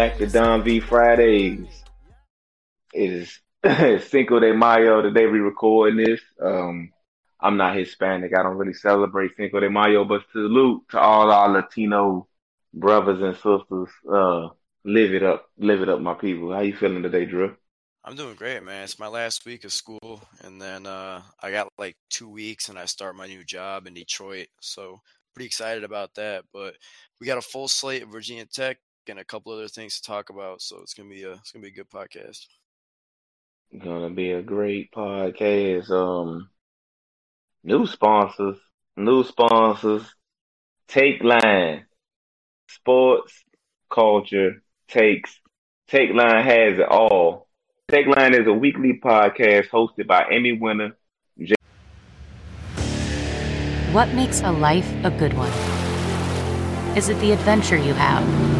Back to Don V Fridays. It is Cinco de Mayo the day we recording this. Um, I'm not Hispanic. I don't really celebrate Cinco de Mayo, but salute to all our Latino brothers and sisters. Uh, live it up, live it up, my people. How you feeling today, Drew? I'm doing great, man. It's my last week of school, and then uh, I got like two weeks, and I start my new job in Detroit. So pretty excited about that. But we got a full slate of Virginia Tech and a couple other things to talk about. So it's gonna be a it's gonna be a good podcast. Gonna be a great podcast. Um, new sponsors, new sponsors. Takeline, sports, culture, takes. Takeline has it all. Takeline is a weekly podcast hosted by Emmy winner What makes a life a good one? Is it the adventure you have?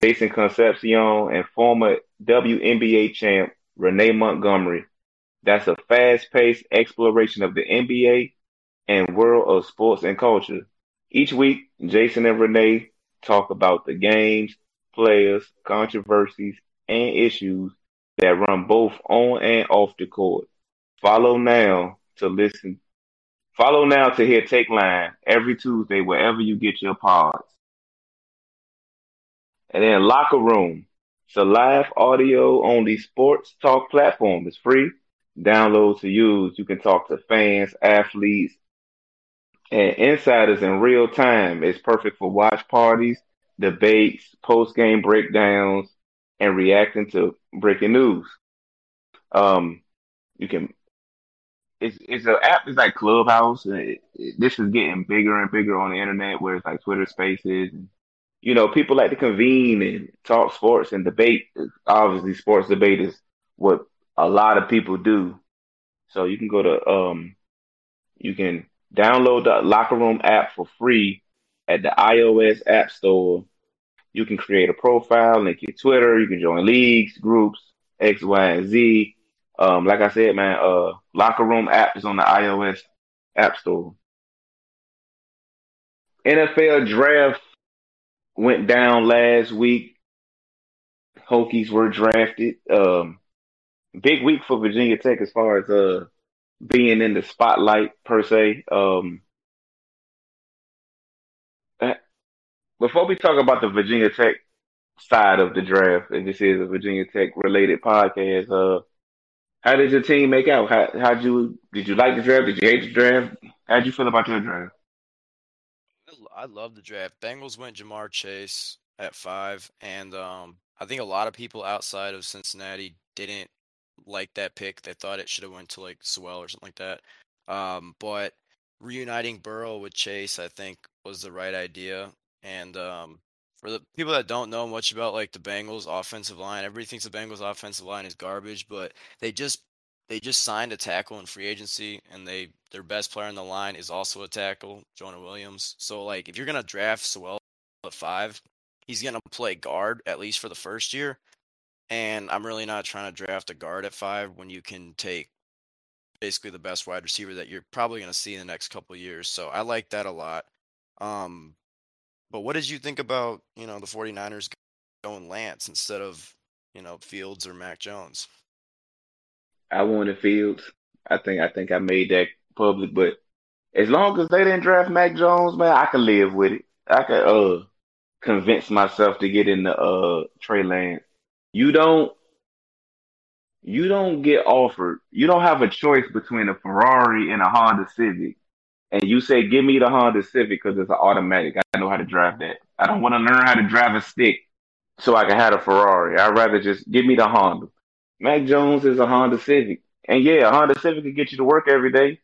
Jason Concepcion and former WNBA champ Renee Montgomery. That's a fast-paced exploration of the NBA and world of sports and culture. Each week, Jason and Renee talk about the games, players, controversies, and issues that run both on and off the court. Follow now to listen. Follow now to hear Takeline every Tuesday wherever you get your pods. And then Locker Room. It's a live audio only sports talk platform. It's free. Download to use. You can talk to fans, athletes, and insiders in real time. It's perfect for watch parties, debates, post game breakdowns, and reacting to breaking news. Um, you can. It's it's an app. It's like Clubhouse. It, it, this is getting bigger and bigger on the internet, where it's like Twitter Spaces. And, you know, people like to convene and talk sports and debate. Obviously, sports debate is what a lot of people do. So you can go to um, you can download the Locker Room app for free at the iOS App Store. You can create a profile, link your Twitter. You can join leagues, groups, X, Y, and Z. Um, like I said, man, uh, Locker Room app is on the iOS App Store. NFL draft went down last week. Hokies were drafted. Um, big week for Virginia Tech as far as uh being in the spotlight per se. Um, uh, before we talk about the Virginia Tech side of the draft, and this is a Virginia Tech related podcast, uh, how did your team make out? How how'd you did you like the draft? Did you hate the draft? How'd you feel about your draft? I love the draft. Bengals went Ja'Marr Chase at five, and um, I think a lot of people outside of Cincinnati didn't like that pick. They thought it should have went to like Sewell or something like that. Um, but reuniting Burrow with Chase, I think, was the right idea. And um, for the people that don't know much about like the Bengals offensive line, everybody thinks the Bengals offensive line is garbage, but they just they just signed a tackle in free agency, and they their best player on the line is also a tackle, Jonah Williams. So like, if you're gonna draft Sewell at five, he's gonna play guard at least for the first year. And I'm really not trying to draft a guard at five when you can take basically the best wide receiver that you're probably going to see in the next couple years. So I like that a lot. Um, but what did you think about, you know, the 49ers going Lance instead of, you know, Fields or Mac Jones? I wanted Fields. I think I think I made that public, but as long as they didn't draft Mac Jones, man, I can live with it. I could uh convince myself to get in the uh Trey Lance. You don't you don't get offered you don't have a choice between a Ferrari and a Honda Civic. And you say, give me the Honda Civic because it's an automatic. I know how to drive that. I don't want to learn how to drive a stick so I can have a Ferrari. I'd rather just give me the Honda. Mac Jones is a Honda Civic. And yeah, a Honda Civic can get you to work every day,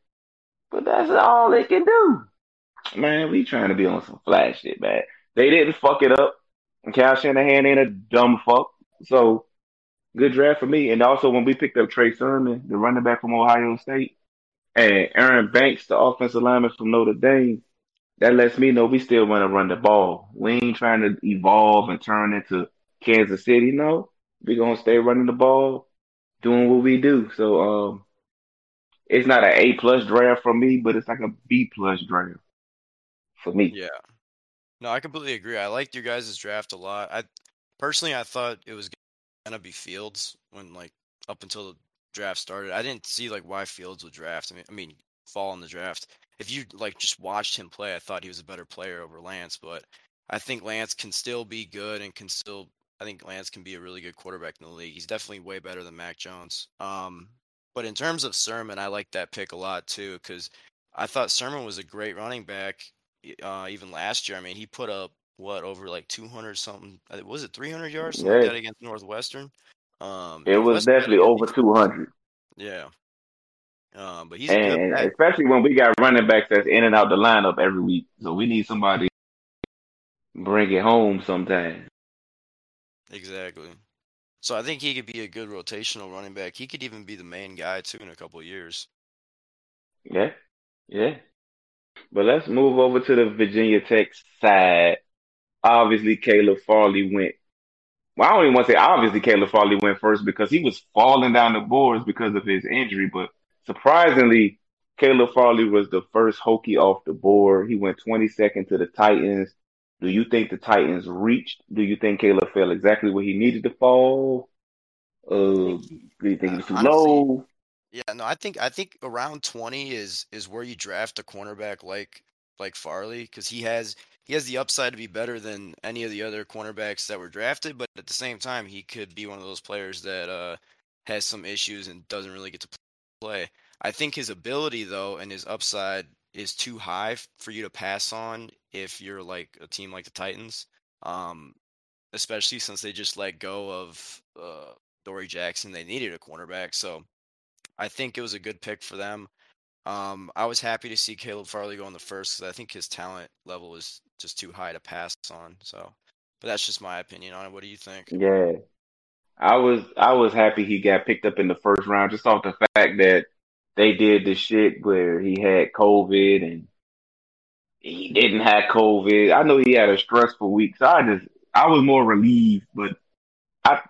but that's all it can do. Man, we trying to be on some flash shit, man. They didn't fuck it up. And Kyle Shanahan ain't a dumb fuck. So good draft for me. And also when we picked up Trey Sermon, the running back from Ohio State, and Aaron Banks, the offensive lineman from Notre Dame, that lets me know we still want to run the ball. We ain't trying to evolve and turn into Kansas City. No, we're gonna stay running the ball, doing what we do. So um, it's not an A plus draft for me, but it's like a B plus draft for me. Yeah. No, I completely agree. I liked your guys' draft a lot. I personally I thought it was gonna be Fields when like up until the draft started. I didn't see like why Fields would draft. I mean, I mean fall in the draft. If you like just watched him play, I thought he was a better player over Lance. But I think Lance can still be good and can still. I think Lance can be a really good quarterback in the league. He's definitely way better than Mac Jones. Um, but in terms of Sermon, I like that pick a lot too because I thought Sermon was a great running back. Uh, even last year, I mean, he put up what over like 200 something. uh, Was it 300 yards something like against Northwestern? Um, it was definitely over two hundred. Yeah. Um, but he's And especially when we got running backs that's in and out the lineup every week. So we need somebody to bring it home sometime. Exactly. So I think he could be a good rotational running back. He could even be the main guy too in a couple years. Yeah, yeah. But let's move over to the Virginia Tech side. Obviously, Caleb Farley went. Well, I don't even want to say obviously Caleb Farley went first because he was falling down the boards because of his injury. But surprisingly, Caleb Farley was the first Hokie off the board. He went 22nd to the Titans. Do you think the Titans reached? Do you think Caleb fell exactly where he needed to fall? Uh, do you think he was too honestly, low? yeah, no, I think I think around 20 is is where you draft a cornerback like like Farley because he has he has the upside to be better than any of the other cornerbacks that were drafted, but at the same time, he could be one of those players that uh has some issues and doesn't really get to play. I think his ability though and his upside is too high for you to pass on if you're like a team like the Titans. Um, especially since they just let go of uh Dory Jackson. They needed a cornerback, so I think it was a good pick for them. Um, I was happy to see Caleb Farley go in the first because I think his talent level is just too high to pass on. So, but that's just my opinion on it. What do you think? Yeah. I was I was happy he got picked up in the first round just off the fact that they did the shit where he had COVID and he didn't have COVID. I know he had a stressful week, so I just I was more relieved, but I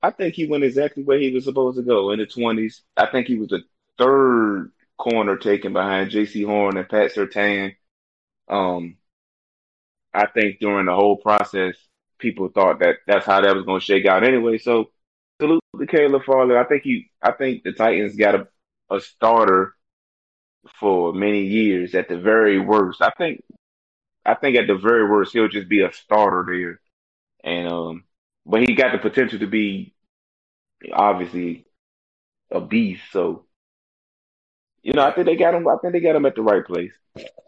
I think he went exactly where he was supposed to go in the twenties. I think he was the third corner taken behind Jaycee Horn and Pat Surtain. Um, I think during the whole process, people thought that that's how that was going to shake out anyway. So salute to Caleb Farley. I think he, I think the Titans got a, a starter for many years at the very worst. I think, I think at the very worst, he'll just be a starter there. And, um, but he got the potential to be obviously a beast. So, you know, I think they got him, I think they got him at the right place.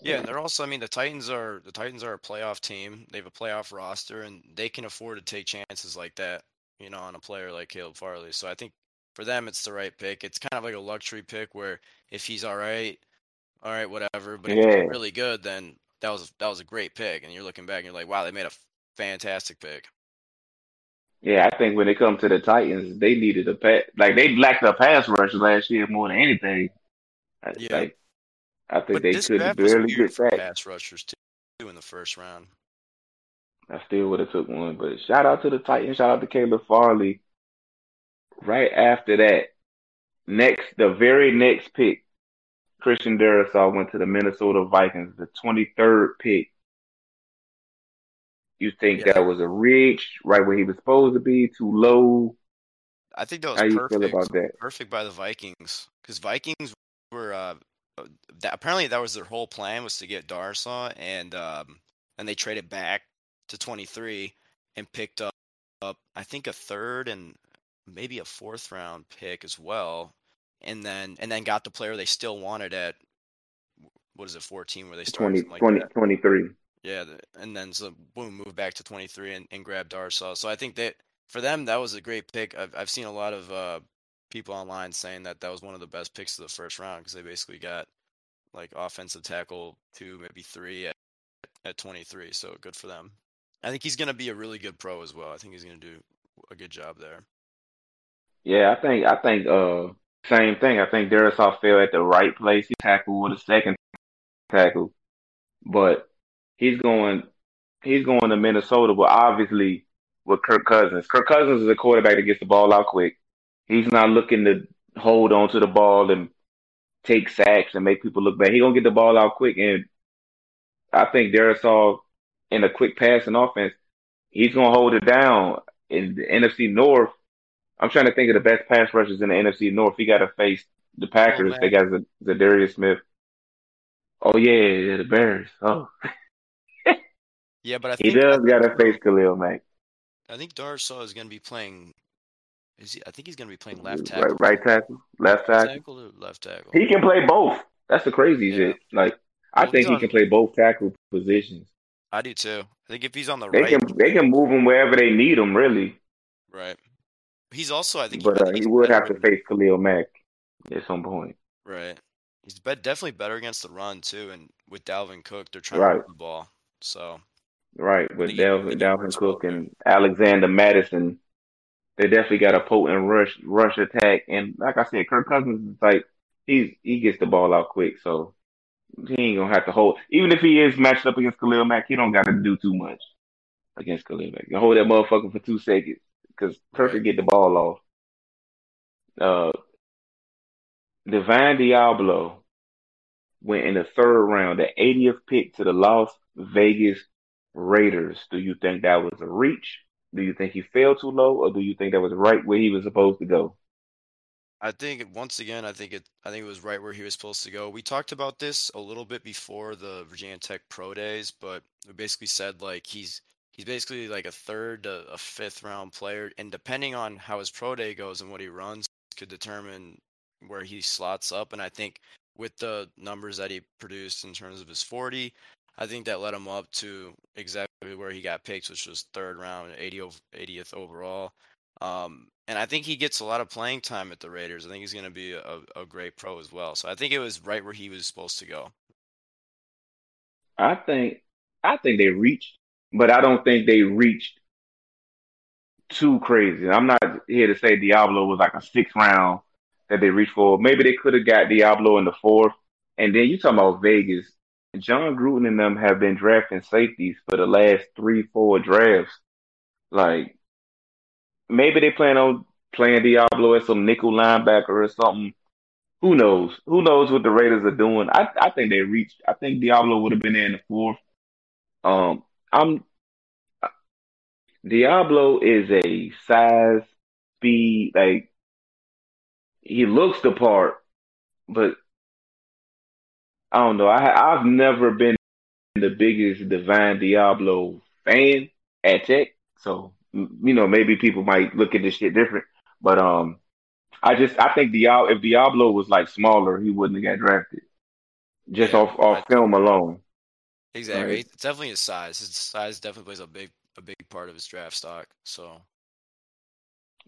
Yeah, and they're also, I mean, the Titans are the Titans are a playoff team. They have a playoff roster, and they can afford to take chances like that, you know, on a player like Caleb Farley. So I think for them, it's the right pick. It's kind of like a luxury pick where if he's all right, all right, whatever. But if he's really good, then that was that was a great pick. And you're looking back and you're like, wow, they made a fantastic pick. Yeah, I think when it comes to the Titans, they needed a pass. Like they lacked a pass rush last year more than anything. I- Yeah. Like I think But they this could draft was barely get for that. pass rushers too in the first round. I still would have took one, but shout out to the Titans. Shout out to Caleb Farley. Right after that, next the very next pick, Christian Darrisaw went to the Minnesota Vikings, the twenty third pick. You think Yeah. that was a reach, right where he was supposed to be, too low? I think that was How you perfect. feel about that? Perfect by the Vikings because Vikings were uh, that, apparently that was their whole plan was to get Darrisaw and um, and they traded back to 23 and picked up, up I think a third and maybe a fourth round pick as well and then and then got the player they still wanted at what is it 14 where they started 20, like 20 23. Yeah, and then so boom, moved back to 23 and, and grabbed Darrisaw. So I think that for them that was a great pick. I've I've seen a lot of uh, people online saying that that was one of the best picks of the first round because they basically got like offensive tackle two, maybe three at, at 23. So good for them. I think he's going to be a really good pro as well. I think he's going to do a good job there. Yeah, I think I think uh same thing. I think Darrisaw fell at the right place. He tackled with a second tackle, but he's going he's going to Minnesota. But obviously with Kirk Cousins, Kirk Cousins is a quarterback that gets the ball out quick. He's not looking to hold on to the ball and take sacks and make people look bad. He gonna get the ball out quick, and I think Darrisaw in a quick passing offense, he's gonna hold it down in the NFC North. I'm trying to think of the best pass rushers in the NFC North. He got to face the Packers. Oh, man. they got Z- Zadarius Smith. Oh yeah, yeah, the Bears. Oh, Yeah, but I he think I does got to face Khalil Mack. I think Darrisaw is going to be playing. Is he? I think he's going to be playing left tackle. right tackle, left Left tackle. tackle or left tackle? He can play both. That's the crazy Yeah. shit. Like I think he can play both tackle positions. I do too. I think if he's on the They right, can they can move him wherever they need him, really. right. He's also, I think, But I uh, he would have to face Khalil Mack at some point. Right. He's definitely better against the run too, and with Dalvin Cook, they're trying Right. to run the ball. So Right, with Dalvin, Dalvin well Cook and Alexander Mattison, they definitely got a potent rush rush attack. And like I said, Kirk Cousins is like he's he gets the ball out quick, so he ain't gonna have to hold. Even if he is matched up against Khalil Mack, he don't got to do too much against Khalil Mack. You hold that motherfucker for two seconds because Kirk Right. get the ball off. Uh, Divine Deablo went in the third round, the 80th pick to the Las Vegas Raiders. Do you think that was a reach? Do you think he fell too low, or do you think that was right where he was supposed to go? I think once again, I think it, I think it was right where he was supposed to go. We talked about this a little bit before the Virginia Tech Pro Days, but we basically said like he's he's basically like a third to a fifth round player, and depending on how his pro day goes and what he runs, could determine where he slots up. And I think with the numbers that he produced in terms of his 40, I think that led him up to exactly where he got picked, which was third round, 80, 80th overall. Um, and I think he gets a lot of playing time at the Raiders. I think he's going to be a, a great pro as well. So I think it was right where he was supposed to go. I think I think they reached, but I don't think they reached too crazy. I'm not here to say Deablo was like a sixth round that they reached for. Maybe they could have got Deablo in the fourth. And then you talking about Vegas. Jon Gruden and them have been drafting safeties for the last three, four drafts. Like maybe they plan on playing Deablo as some nickel linebacker or something. Who knows? Who knows what the Raiders are doing? I I think they reached. I think Deablo would have been in the fourth. Um, I'm Deablo is a size, speed, like he looks the part, but I don't know. I I've never been the biggest Divine Deablo fan at Tech, so you know maybe people might look at this shit different. But um, I just I think Deablo if Deablo was like smaller, he wouldn't have got drafted just Yeah, off off I- film alone. Exactly. Right. It's definitely his size. His size definitely plays a big a big part of his draft stock. So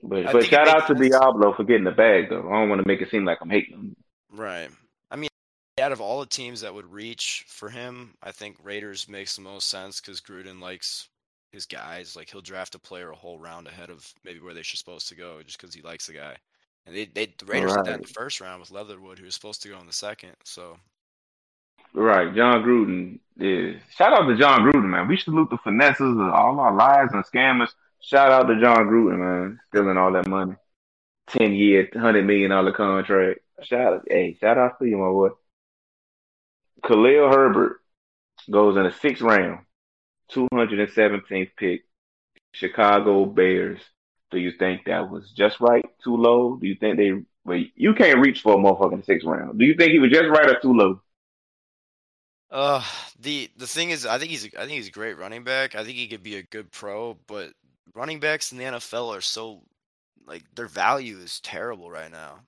But I but shout out to sense. Deablo for getting the bag though. I don't want to make it seem like I'm hating him. Right. I mean, out of all the teams that would reach for him, I think Raiders makes the most sense because Gruden likes his guys. Like he'll draft a player a whole round ahead of maybe where they're supposed to go, just because he likes the guy. And they, they the Raiders did that in the first round with Leatherwood, who was supposed to go in the second. So Right, Jon Gruden is. Shout out to Jon Gruden, man. We salute the finesses of all our lies and scammers. Shout out to Jon Gruden, man, stealing all that money. Ten year, hundred million dollar contract. Shout out, hey, shout out to you, my boy. Khalil Herbert goes in the sixth round, two hundred and seventeenth pick. Chicago Bears. Do you think that was just right? Too low? Do you think they? Wait, you can't reach for a motherfucker in the sixth round. Do you think he was just right or too low? Uh, the the thing is, I think he's a, I think he's a great running back. I think he could be a good pro, but running backs in the NFL are so like their value is terrible right now.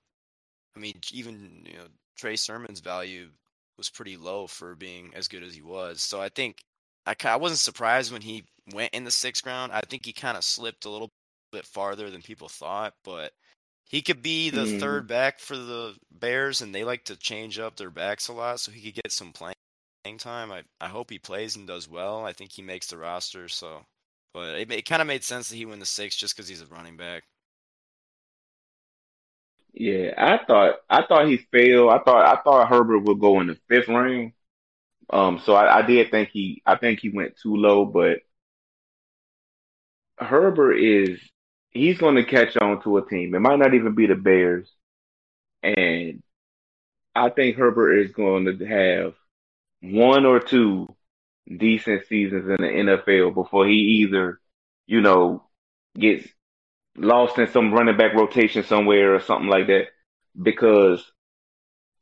I mean, even you know Trey Sermon's value was pretty low for being as good as he was. So I think I I wasn't surprised when he went in the sixth round. I think he kind of slipped a little bit farther than people thought, but he could be the Mm. third back for the Bears, and they like to change up their backs a lot, so he could get some playing time. I, I hope he plays and does well. I think he makes the roster. So, but it, it kind of made sense that he went the six just because he's a running back. Yeah, I thought I thought he failed. I thought I thought Herbert would go in the fifth round. Um, so I, I did think he I think he went too low, but Herbert is he's going to catch on to a team. It might not even be the Bears, and I think Herbert is going to have one or two decent seasons in the NFL before he either, you know, gets lost in some running back rotation somewhere or something like that. Because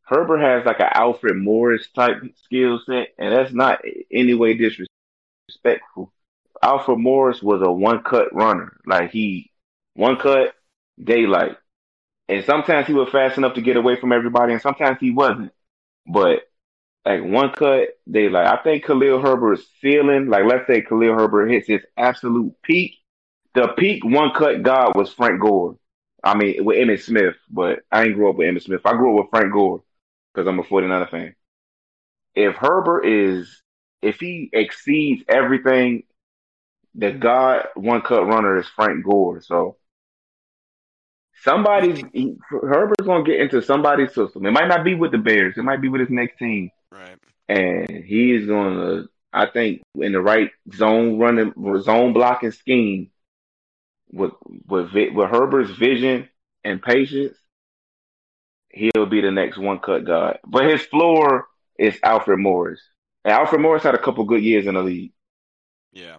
Herbert has like an Alfred Morris type skill set, and that's not any way disrespectful. Alfred Morris was a one cut runner. Like he one cut daylight. And sometimes he was fast enough to get away from everybody, and sometimes he wasn't. But like one cut they like I think Khalil Herbert's feeling like let's say Khalil Herbert hits his absolute peak. The peak one cut god was Frank Gore. I mean, with Emmitt Smith, but I ain't grew up with Emmitt Smith. I grew up with Frank Gore because I'm a 49er fan. If Herbert is, if he exceeds everything, the mm-hmm. god one cut runner is Frank Gore. So somebody's he, Herbert's gonna get into somebody's system. It might not be with the Bears. It might be with his next team, Right. and he is gonna. I think in the right zone running, zone blocking scheme, with with with Herbert's vision and patience, he'll be the next one cut guy. But his floor is Alfred Morris. And Alfred Morris had a couple good years in the league. Yeah.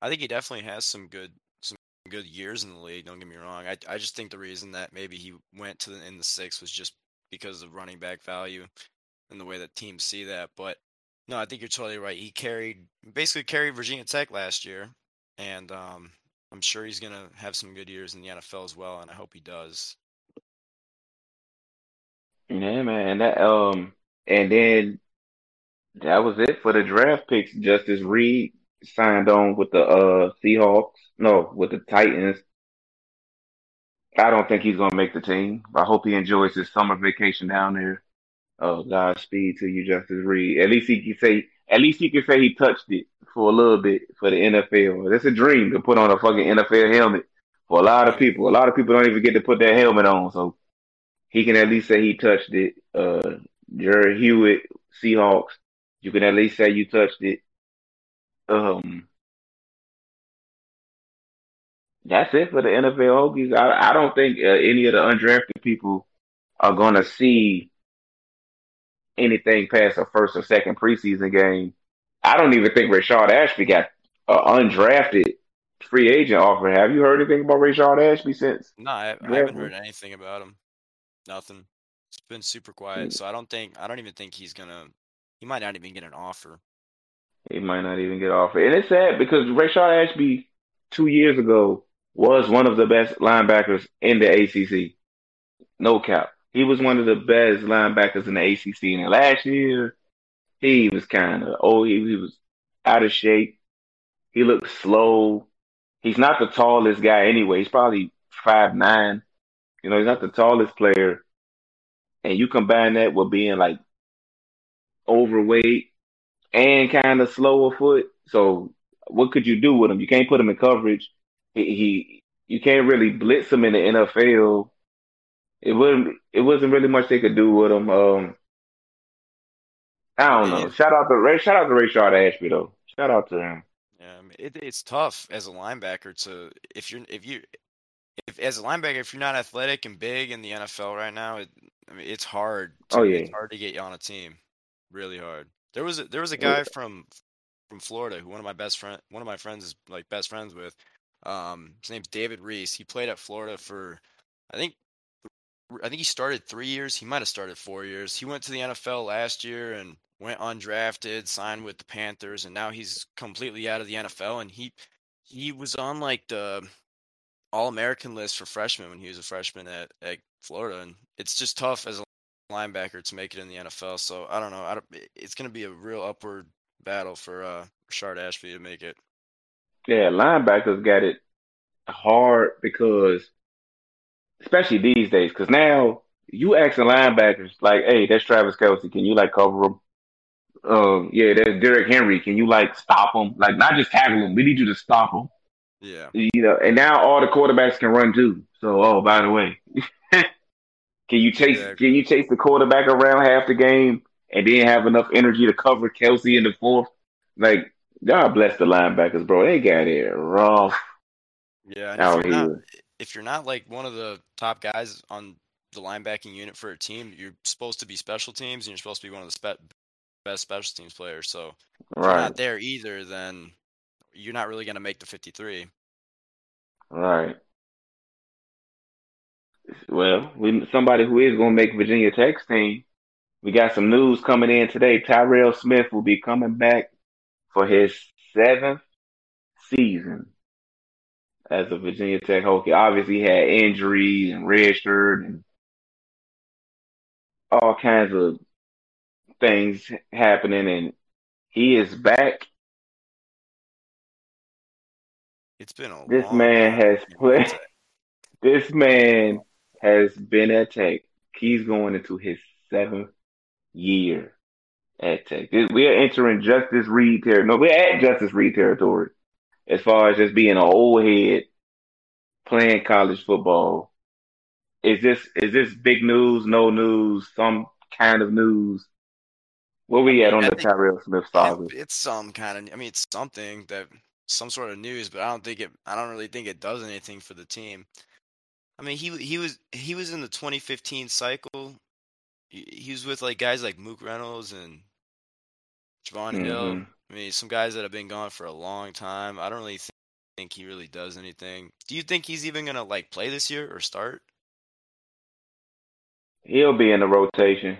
I think he definitely has some good some good years in the league. Don't get me wrong. I I just think the reason that maybe he went to the in the six was just because of running back value and the way that teams see that. But no, I think you're totally right. He carried basically carried Virginia Tech last year, and um, I'm sure he's gonna have some good years in the NFL as well, and I hope he does. Yeah, man. That um, and then that was it for the draft picks. Justice Reed signed on with the uh Seahawks. No, with the Titans. I don't think he's gonna make the team. I hope he enjoys his summer vacation down there. Oh, Godspeed to you, Justice Reed. At least he can say, at least he can say he touched it for a little bit for the NFL. It's a dream to put on a fucking NFL helmet for a lot of people. A lot of people don't even get to put that helmet on, so he can at least say he touched it. Uh, Jerry Hewitt, Seahawks. You can at least say you touched it. Um, that's it for the NFL Hokies. I, I don't think uh, any of the undrafted people are gonna see anything past a first or second preseason game. I don't even think Rayshard Ashby got an undrafted free agent offer. Have you heard anything about Rayshard Ashby since? No, I, I haven't heard anything about him. Nothing. It's been super quiet. Mm. So I don't think I don't even think he's gonna. He might not even get an offer. He might not even get offered. And it's sad because Rashard Ashby two years ago was one of the best linebackers in the ACC. No cap. He was one of the best linebackers in the ACC. And last year, he was kind of, oh, he, he was out of shape. He looked slow. He's not the tallest guy anyway. He's probably five nine. You know, he's not the tallest player, and you combine that with being like overweight and kind of slower foot. So what could you do with him? You can't put him in coverage. He, he you can't really blitz him in the NFL. It wasn't it wasn't really much they could do with him. Um, I don't know. Shout out to Ray. Shout out to Rayshard Ashby though. Shout out to him. Yeah, I mean, it, it's tough as a linebacker to if you're if you if as a linebacker if you're not athletic and big in the NFL right now, it, I mean it's hard. To, Oh, yeah. it's hard to get you on a team, really hard. There was a, there was a guy from from Florida who one of my best friend one of my friends is like best friends with. Um, his name's David Reese. He played at Florida for I think I think he started three years. He might have started four years. He went to the NFL last year and went undrafted, signed with the Panthers, and now he's completely out of the NFL. And he he was on like the All American list for freshmen when he was a freshman at, at Florida. And it's just tough as a linebacker to make it in the NFL. So I don't know. I don't, it's going to be a real upward battle for uh, Rayshard Ashby to make it. Yeah, linebackers got it hard because, especially these days, because now you asking linebackers like, "Hey, that's Travis Kelce. Can you like cover him?" Um, yeah, that's Derrick Henry. Can you like stop him? Like, not just tackle him. We need you to stop him. Yeah. You know, and now all the quarterbacks can run too. So, oh, by the way, can you chase? Exactly. Can you chase the quarterback around half the game and then have enough energy to cover Kelsey in the fourth? Like, God bless the linebackers, bro. They got it rough Yeah. Out you're not, here. If you're not like one of the top guys on the linebacking unit for a team, you're supposed to be special teams and you're supposed to be one of the spe- best special teams players. So if you're not there either, then you're not really going to make the 53. right. Well, we somebody who is going to make Virginia Tech's team. We got some news coming in today. Tyrell Smith will be coming back for his seventh season as a Virginia Tech Hokie. Obviously, he had injuries and redshirt and all kinds of things happening, and he is back. It's been a This man has played. This man has been at Tech. He's going into his seventh year at Tech. This- We are entering Justice Reed territory. No, we're at Justice Reed territory as far as just being an old head playing college football. Is this is this big news? No news? Some kind of news? Where we at on I the Tyrell Smith saga? it- it's some kind of. I mean, it's something that some sort of news, but I don't think it. I don't really think it does anything for the team. I mean, he he was he was in the 2015 cycle. He, he was with like guys like Mook Reynolds and Javon Hill. hmm I mean, some guys that have been gone for a long time. I don't really think, think he really does anything. Do you think he's even gonna like play this year or start? He'll be in the rotation.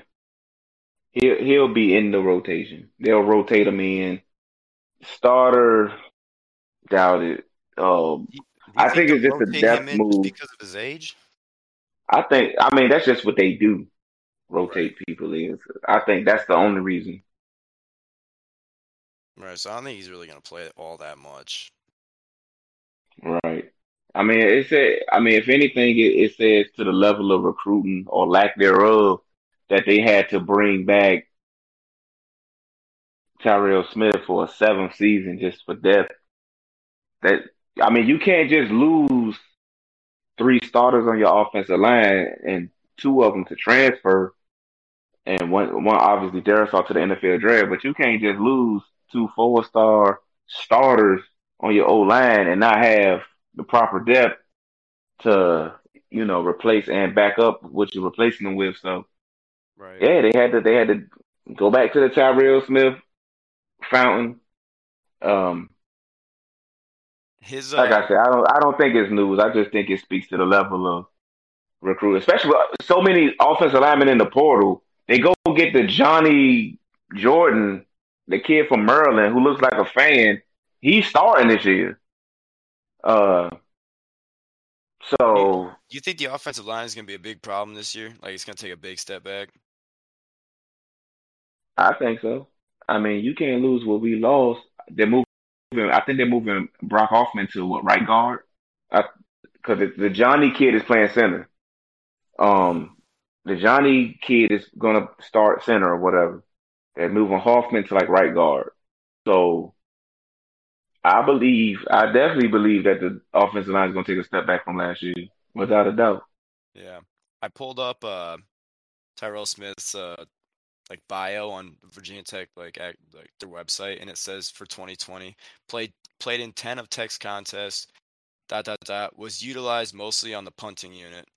He'll he'll be in the rotation. They'll rotate him in. Starter, doubt it. Um, you, you I think think it's just a depth in move. because of his age? I think. I mean, that's just what they do. Right. Rotate people is. I think that's the only reason. Right. So I don't think he's really gonna play all that much. Right. I mean, it said. I mean, if anything, it, it says to the level of recruiting or lack thereof that they had to bring back Tyrell Smith for a seventh season just for depth. That I mean, you can't just lose three starters on your offensive line and two of them to transfer, and one one obviously Darrisaw to the NFL draft. But you can't just lose two four star starters on your O line and not have the proper depth to you know replace and back up what you're replacing them with. So Right. yeah, they had to they had to go back to the Tyrell Smith fountain. Um, His like uh I said, I don't I don't think it's news. I just think it speaks to the level of recruit, especially so many offensive linemen in the portal. They go get the Johnny Jordan, the kid from Maryland who looks like a fan. He's starting this year. Uh, so Do you think the offensive line is going to be a big problem this year? Like it's going to take a big step back? I think so. I mean, you can't lose what we lost. They're moving. I think they're moving Brock Hoffman to what right guard. Because the Johnny kid is playing center. Um, the Johnny kid is gonna start center or whatever. They're moving Hoffman to like right guard. So I believe, I definitely believe that the offensive line is gonna take a step back from last year, without a doubt. Yeah, I pulled up uh, Tyrell Smith's uh, like bio on Virginia Tech like act, like their website, and it says for 2020 played played in 10 of Tech's contests. Dot dot dot was utilized mostly on the punting unit.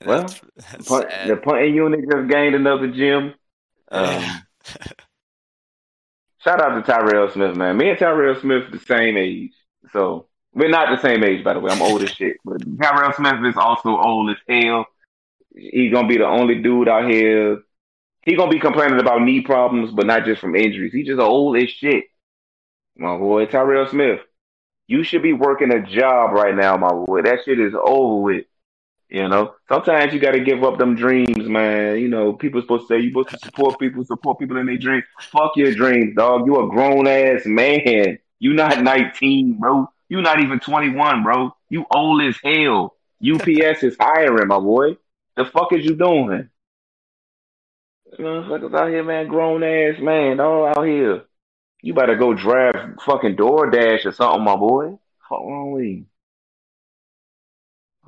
And Well, that's, that's Punt, the punting unit just gained another gym. Um, shout out to Tyrell Smith, man. Me and Tyrell Smith the same age, so we're not the same age, by the way. I'm old as shit, but Tyrell Smith is also old as hell. He's gonna be the only dude out here. He gonna be complaining about knee problems, but not just from injuries. He's just old as shit. My boy Tyrell Smith, you should be working a job right now, my boy. That shit is over with. You know, sometimes you got to give up them dreams, man. You know, people supposed to say you supposed to support people, support people in their dreams. Fuck your dreams, dog. You a grown ass man. You not 19, bro. You not even 21, bro. You old as hell. UPS is hiring, my boy. The fuck is you doing? You know, Motherfuckers out here, man, grown ass man, all out here. You better go drive fucking DoorDash or something, my boy. Fuck wrong with you?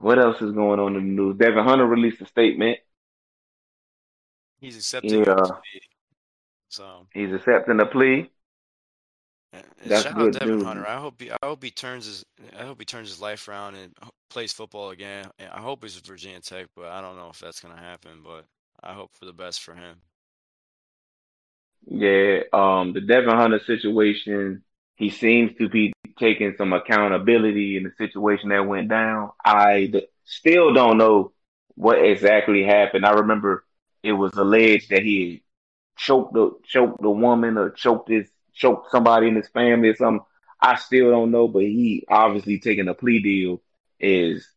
What else is going on in the news? Devin Hunter released a statement. He's accepting Yeah. So He's accepting the plea. That's shout good out Devin news. Hunter. I hope he I hope he turns his I hope he turns his life around and plays football again. I hope it's Virginia Tech, but I don't know if that's gonna happen. But I hope for the best for him. Yeah, um, the Devin Hunter situation, he seems to be taking some accountability in the situation that went down. I d- still don't know what exactly happened. I remember it was alleged that he choked the choked the woman or choked his choked somebody in his family or something. I still don't know, but he obviously taking a plea deal is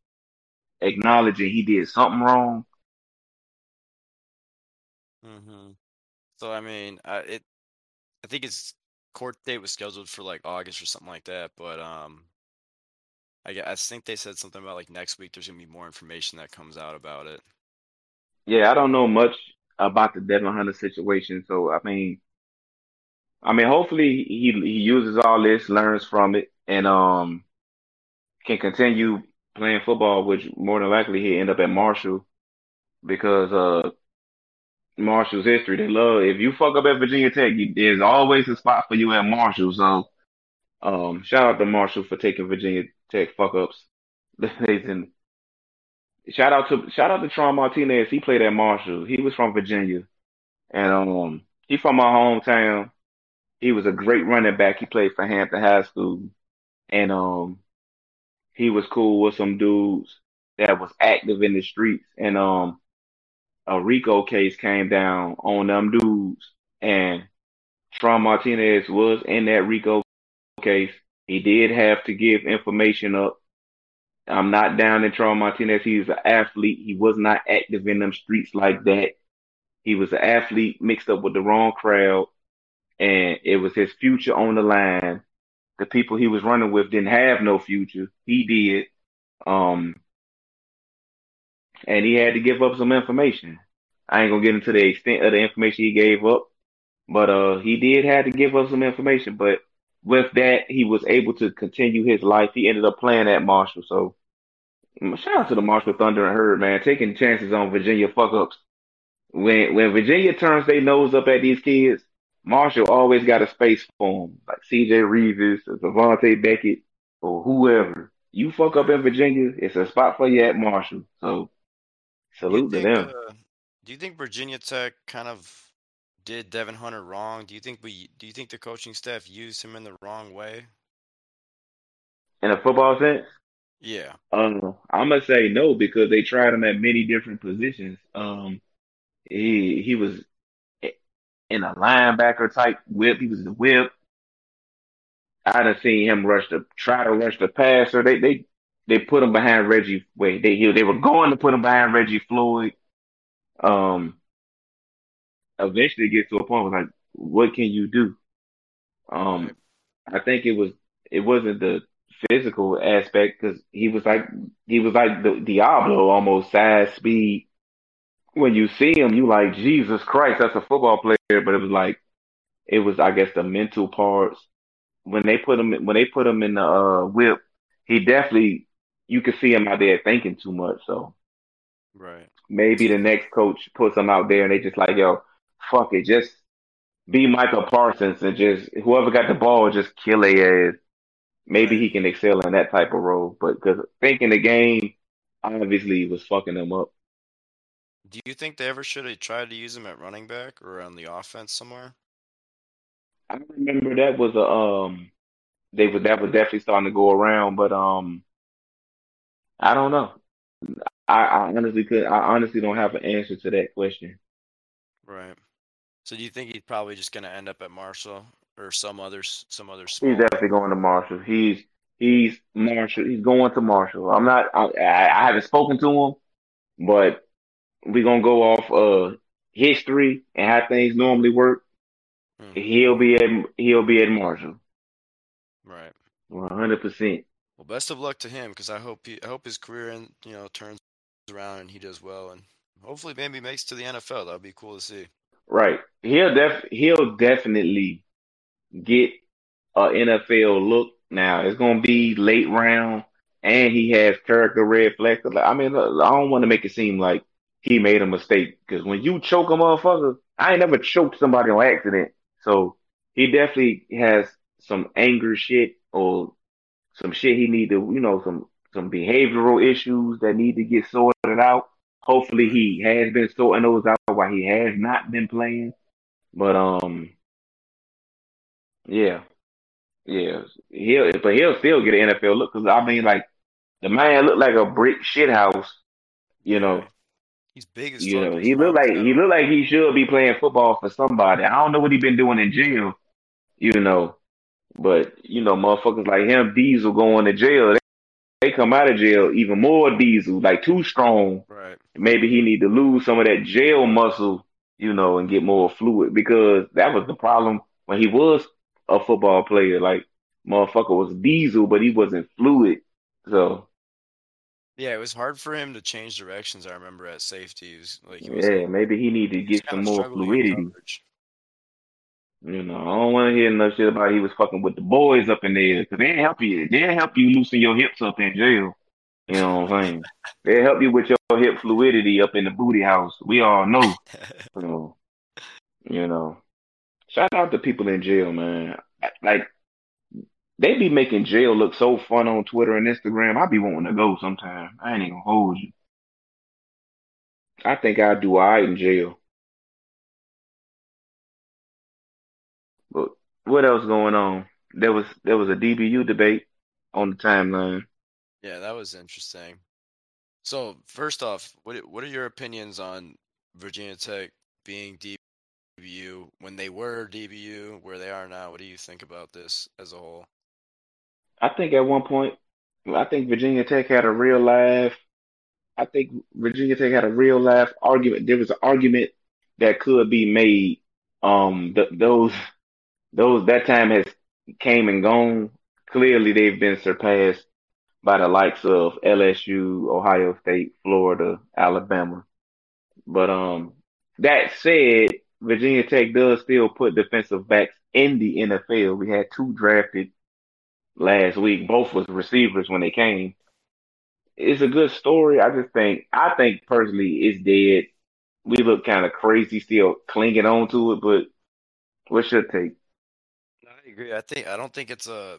acknowledging he did something wrong. hmm So I mean, I, it I think his court date was scheduled for like August or something like that. But um, I gue- I think they said something about like next week. There's gonna be more information that comes out about it. Yeah, I don't know much about the Devin Hunter situation, so I mean, I mean, hopefully he he uses all this, learns from it, and um can continue playing football, which more than likely he'll end up at Marshall because uh Marshall's history. They love if you fuck up at Virginia Tech, you, there's always a spot for you at Marshall. So um shout out to Marshall for taking Virginia Tech fuck ups. And shout out to shout out to Tron Martinez. He played at Marshall. He was from Virginia, and um he from my hometown. He was a great running back. He played for Hampton High School, and um he was cool with some dudes that was active in the streets. And um a RICO case came down on them dudes, and Tron Martinez was in that RICO case. He did have to give information up. I'm not down in Tron Martinez. He was an athlete. He was not active in them streets like that. He was an athlete mixed up with the wrong crowd, and it was his future on the line. The people he was running with didn't have no future. He did. Um, and he had to give up some information. I ain't gonna get into the extent of the information he gave up, but uh, he did have to give up some information. But with that, he was able to continue his life. He ended up playing at Marshall. So mm, shout out to the Marshall Thundering Herd, man, taking chances on Virginia fuck ups. When when Virginia turns their nose up at these kids, Marshall always got a space for them, like C.J. Reeves or Devontae Beckett or whoever. You fuck up in Virginia, it's a spot for you at Marshall. So Salute to them. uh, do you think Virginia Tech kind of did Devin Hunter wrong? Do you think we do you think the coaching staff used him in the wrong way? In a football sense, Yeah. um, I'm gonna say no because they tried him at many different positions. Um, he he was in a linebacker type whip. He was the whip. I done seen him rush the try to rush the passer. They they they put him behind Reggie. Wait, they he- they were going to put him behind Reggie Floyd. Um, eventually get to a point where like, what can you do? Um, I think it was it wasn't the physical aspect because he was like he was like the Deablo almost size speed. When you see him, you like Jesus Christ, that's a football player. But it was like it was I guess the mental parts when they put him when they put him in the uh, whip, he definitely you could see him out there thinking too much. So Right. maybe the next coach puts him out there and they just like, yo, fuck it, just be Micah Parsons and just whoever got the ball, just kill their ass. Maybe he can excel in that type of role, but because thinking the game obviously was fucking him up. Do you think they ever should have tried to use him at running back or on the offense somewhere? I remember that was a um they were that was definitely starting to go around, but um I don't know. I, I honestly could I honestly don't have an answer to that question. Right. So do you think he's probably just gonna end up at Marshall or some other some other He's definitely going to Marshall. He's he's Marshall. He's going to Marshall. I'm not. I, I I haven't spoken to him, but we're gonna go off uh history and how things normally work. Hmm, He'll be at he'll be at Marshall. Right. One hundred percent. Well, best of luck to him because I hope he I hope his career and you know turns around and he does well and hopefully maybe makes to the NFL. That'd be cool to see. Right. He'll def he'll definitely get a NFL look. Now it's gonna be late round, and he has character red flags. I mean, I don't want to make it seem like he made a mistake because when you choke a motherfucker, I ain't never choked somebody on accident. So he definitely has some anger shit or some shit he need to, you know, some some behavioral issues that need to get sorted out. Hopefully he has been sorting those out while he has not been playing. But um, yeah, yeah, he'll but he'll still get an NFL look because I mean, like the man looked like a brick shit house. You know, He's big as you know, he looked like he looked like he should be playing football for somebody. I don't know what he been doing in jail. You know, but you know, motherfuckers like him, Diesel going to jail. They, they come out of jail even more Diesel, like too strong. Right. maybe he need to lose some of that jail muscle, you know, and get more fluid because that was the problem when he was a football player. Like motherfucker was diesel, but he wasn't fluid. So Yeah, it was hard for him to change directions. I remember at safety, he was like he was yeah, maybe he need to get some more fluidity. coverage. You know, I don't want to hear enough shit about he was fucking with the boys up in there because they ain't help you. They ain't help you loosen your hips up in jail. You know what I'm saying? They help you with your hip fluidity up in the booty house. We all know. So, you know, shout out to people in jail, man. Like they be making jail look so fun on Twitter and Instagram. I be wanting to go sometime. I ain't even gonna hold you. I think I'd do all right in jail. What else going on? There was there was a DBU debate on the timeline. Yeah, that was interesting. So first off, what what are your opinions on Virginia Tech being DBU when they were DBU, where they are now? What do you think about this as a whole? I think at one point, I think Virginia Tech had a real life. I think Virginia Tech had a real life argument. There was an argument that could be made. Um, th those those that time has came and gone. Clearly, they've been surpassed by the likes of LSU, Ohio State, Florida, Alabama. But um, that said, Virginia Tech does still put defensive backs in the NFL. We had two drafted last week. Both was receivers when they came. It's a good story. I just think, I think personally, it's dead. We look kind of crazy still clinging on to it, but what's your take? I agree. I think I don't think it's a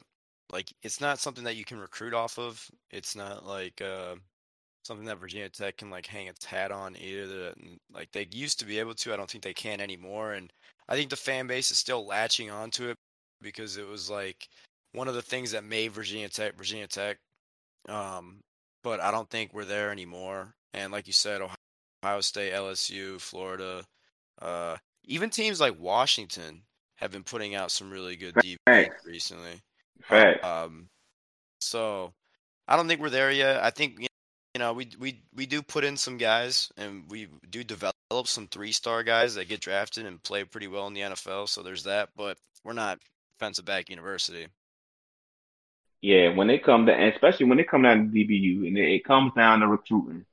like it's not something that you can recruit off of. It's not like uh, something that Virginia Tech can like hang its hat on either. Like they used to be able to. I don't think they can anymore. And I think the fan base is still latching onto it because it was like one of the things that made Virginia Tech Virginia Tech. Um, but I don't think we're there anymore. And like you said, Ohio State, LSU, Florida, uh, even teams like Washington have been putting out some really good DBs recently. Fact. Um, so I don't think we're there yet. I think you know we we we do put in some guys and we do develop some three star guys that get drafted and play pretty well in the NFL. So there's that, but we're not defensive back university. Yeah, when they come to, especially when they come down to DBU, and it, it comes down to recruiting.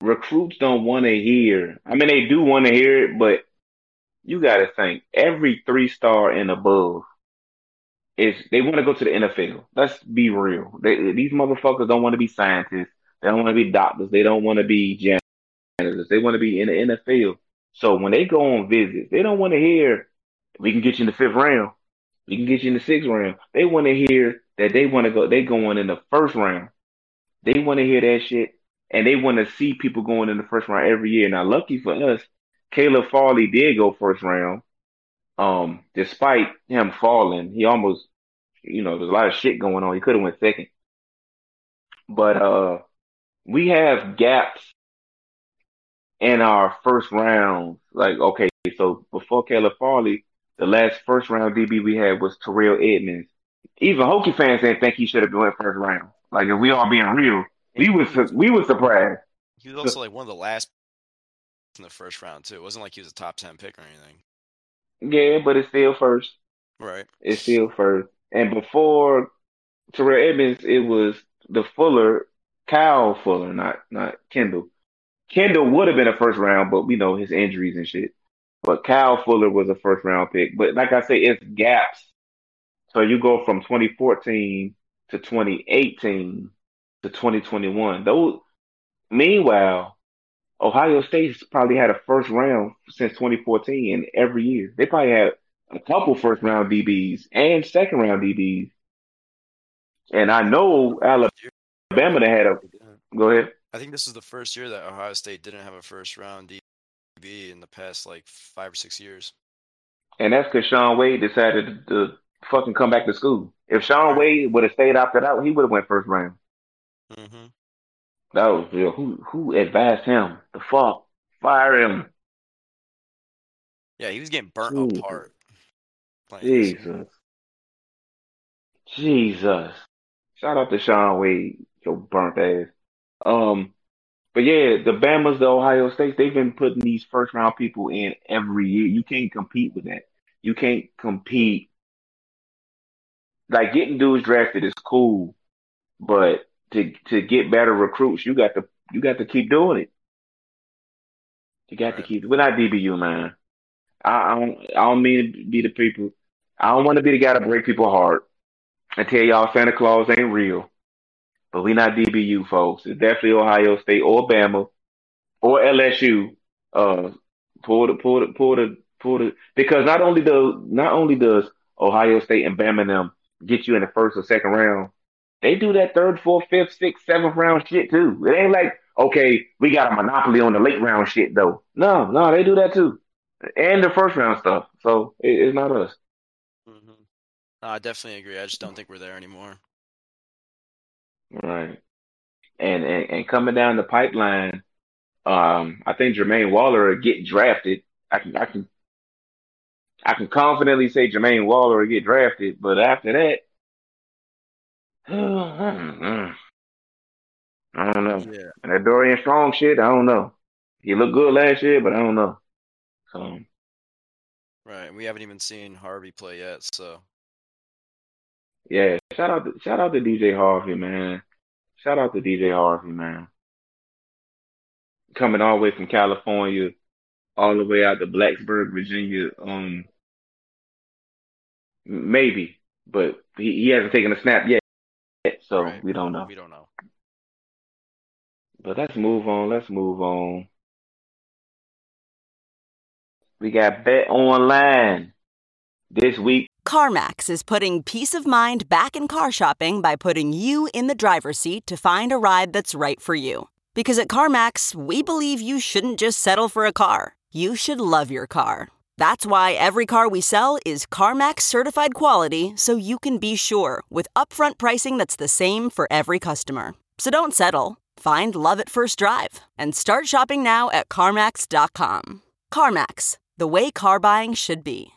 Recruits don't want to hear. I mean, they do want to hear it, but you got to think every three star and above is they want to go to the NFL. Let's be real. They, these motherfuckers don't want to be scientists. They don't want to be doctors. They don't want to be janitors. They want to be in the NFL. So when they go on visits, they don't want to hear we can get you in the fifth round. We can get you in the sixth round. They want to hear that they want to go. They going in the first round. They want to hear that shit, and they want to see people going in the first round every year. Now, lucky for us, Caleb Farley did go first round. Um, despite him falling, he almost, you know, there's a lot of shit going on. He could have went second, but uh, we have gaps in our first round. Like, okay, so before Caleb Farley, the last first round DB we had was Terrell Edmunds. Even Hokie fans didn't think he should have went first round. Like, if we all being real, we was we was surprised. He was also like one of the last in the first round too. It wasn't like he was a top ten pick or anything. Yeah, but it's still first. Right. It's still first. And before Terrell Edmunds, it was the Fuller, Kyle Fuller, not not Kendall. Kendall would have been a first round, but we know his injuries and shit. But Kyle Fuller was a first round pick. But like I say, it's gaps. So you go from 2014 to 2018 to 2021. Those. Meanwhile, Ohio State's probably had a first round since 2014 every year. They probably had a couple first round DBs and second round DBs. And I know Alabama had a. Go ahead. I think this is the first year that Ohio State didn't have a first round DB in the past like five or six years. And that's because Shaun Wade decided to, to, fucking come back to school. If Shaun Wade would have stayed after that, he would have went first round. Mm-hmm. That was real. Who who advised him? The fuck, fire him. Yeah, he was getting burnt Ooh. apart. Jesus. Jesus. Shout out to Shaun Wade, your burnt ass. Um, but yeah, the Bamas, the Ohio States, they've been putting these first round people in every year. You can't compete with that. You can't compete. Like getting dudes drafted is cool, but to to get better recruits, you got to you got to keep doing it. You got to keep. We're not DBU, man. I, I don't. I don't mean to be the people. I don't want to be the guy to break people's heart and tell y'all Santa Claus ain't real. But we not DBU, folks. It's definitely Ohio State or Bama or LSU. Uh, pull the pull the pull the pull the because not only does not only does Ohio State and Bama them get you in the first or second round, they do that third, fourth, fifth, sixth, seventh round shit too. It ain't like okay, we got a monopoly on the late round shit though. No, no, they do that too, and the first round stuff. So it, it's not us. Mm-hmm. No, I definitely agree. I just don't think we're there anymore. Right. And, and and coming down the pipeline, um, I think Jermaine Waller will get drafted. I can I can I can confidently say Jermaine Waller will get drafted, but after that, I don't know. Yeah. And that Dorian Strong shit, I don't know. He looked good last year, but I don't know. So Right. We haven't even seen Harvey play yet, so yeah, shout out to shout out to DJ Harvey, man. Shout out to DJ Harvey, man. Coming all the way from California, all the way out to Blacksburg, Virginia. Um, maybe, but he, he hasn't taken a snap yet, so Right. we don't know. we don't know. But let's move on. Let's move on. We got Bet Online this week. CarMax is putting peace of mind back in car shopping by putting you in the driver's seat to find a ride that's right for you. Because at CarMax, we believe you shouldn't just settle for a car, you should love your car. That's why every car we sell is CarMax certified quality so you can be sure with upfront pricing that's the same for every customer. So don't settle. Find love at first drive and start shopping now at CarMax.com. CarMax, the way car buying should be.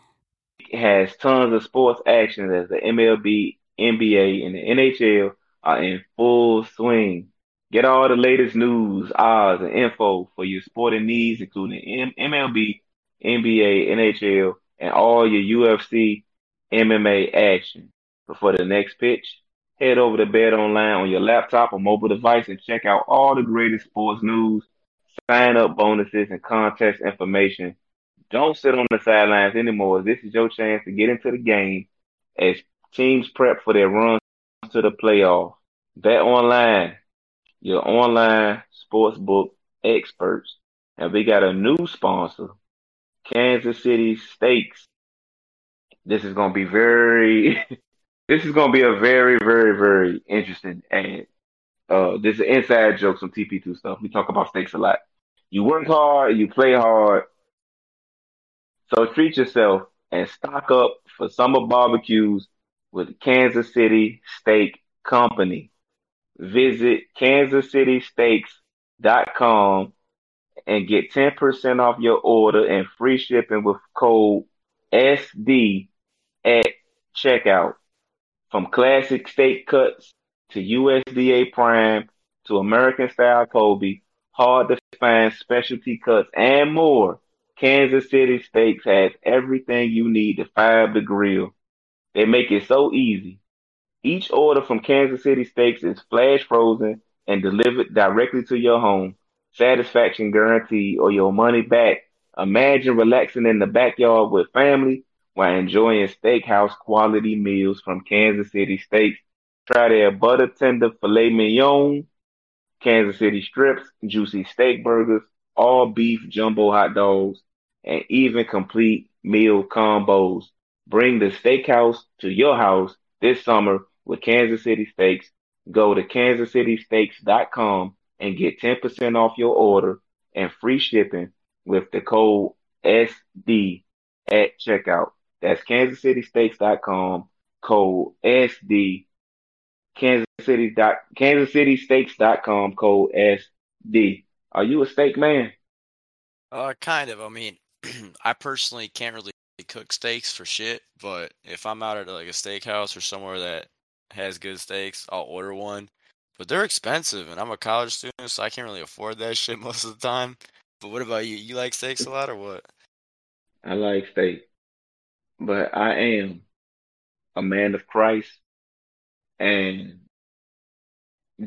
has tons of sports action as the MLB, NBA, and the NHL are in full swing. Get all the latest news, odds, and info for your sporting needs, including M- MLB, NBA, NHL, and all your UFC, MMA action. Before the next pitch, Head over to Bet Online on your laptop or mobile device and check out all the greatest sports news, sign up bonuses, and contest information. Don't sit on the sidelines anymore. This is your chance to get into the game as teams prep for their runs to the playoffs. Bet Online, your online sportsbook experts. And we got a new sponsor, Kansas City Steaks. This is going to be very this is gonna be a very, very, very interesting ad. Uh, this is an inside jokes from TP2 stuff. We talk about steaks a lot. You work hard, you play hard. So treat yourself and stock up for summer barbecues with Kansas City Steak Company. Visit kansascitysteaks.com and get 10% off your order and free shipping with code SD at checkout. From classic steak cuts to USDA prime to American style Kobe, hard to find specialty cuts and more. Kansas City Steaks has everything you need to fire the grill. They make it so easy. Each order from Kansas City Steaks is flash frozen and delivered directly to your home. Satisfaction guarantee or your money back. Imagine relaxing in the backyard with family while enjoying steakhouse quality meals from Kansas City Steaks. Try their butter tender filet mignon, Kansas City strips, juicy steak burgers, all beef jumbo hot dogs, and even complete meal combos. Bring the steakhouse to your house this summer with Kansas City Steaks. Go to kansascitysteaks.com and get 10% off your order and free shipping with the code SD at checkout. That's kansascitysteaks.com, code SD, Kansas City kansascitysteaks.com, code SD. Are you a steak man? Uh, kind of. I mean, I personally can't really cook steaks for shit, but if I'm out at like a steakhouse or somewhere that has good steaks, I'll order one. But they're expensive, and I'm a college student, so I can't really afford that shit most of the time. But what about you? You like steaks a lot, or what? I like steak but I am a man of Christ and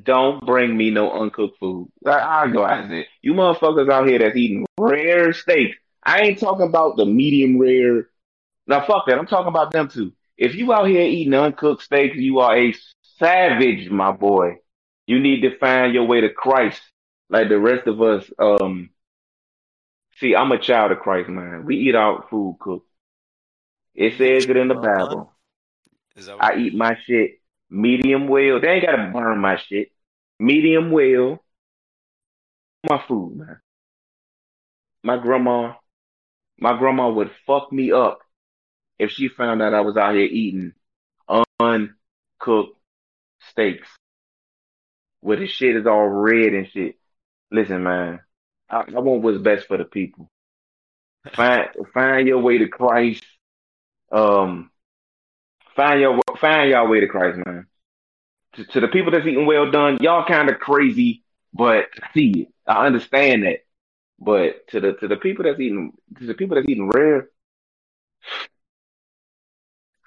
don't bring me no uncooked food. I, go out there. You motherfuckers out here that's eating rare steak. I ain't talking about the medium rare. Now fuck that. I'm talking about them too. If you out here eating uncooked steak, you are a savage, my boy. You need to find your way to Christ, like the rest of us. Um, see, I'm a child of Christ, man. We eat our food cooked. It says it in the Bible. I eat my shit medium well. They ain't gotta burn my shit. Medium well. My food, man. My grandma, my grandma would fuck me up if she found out I was out here eating uncooked steaks. Where the shit is all red and shit. Listen, man. I, I want what's best for the people. Find find your way to Christ um, find your find y'all way to Christ, man. To, to the people that's eating well done, y'all kind of crazy, but I see it. I understand that. But to the to the people that's eating to the people that's eating rare,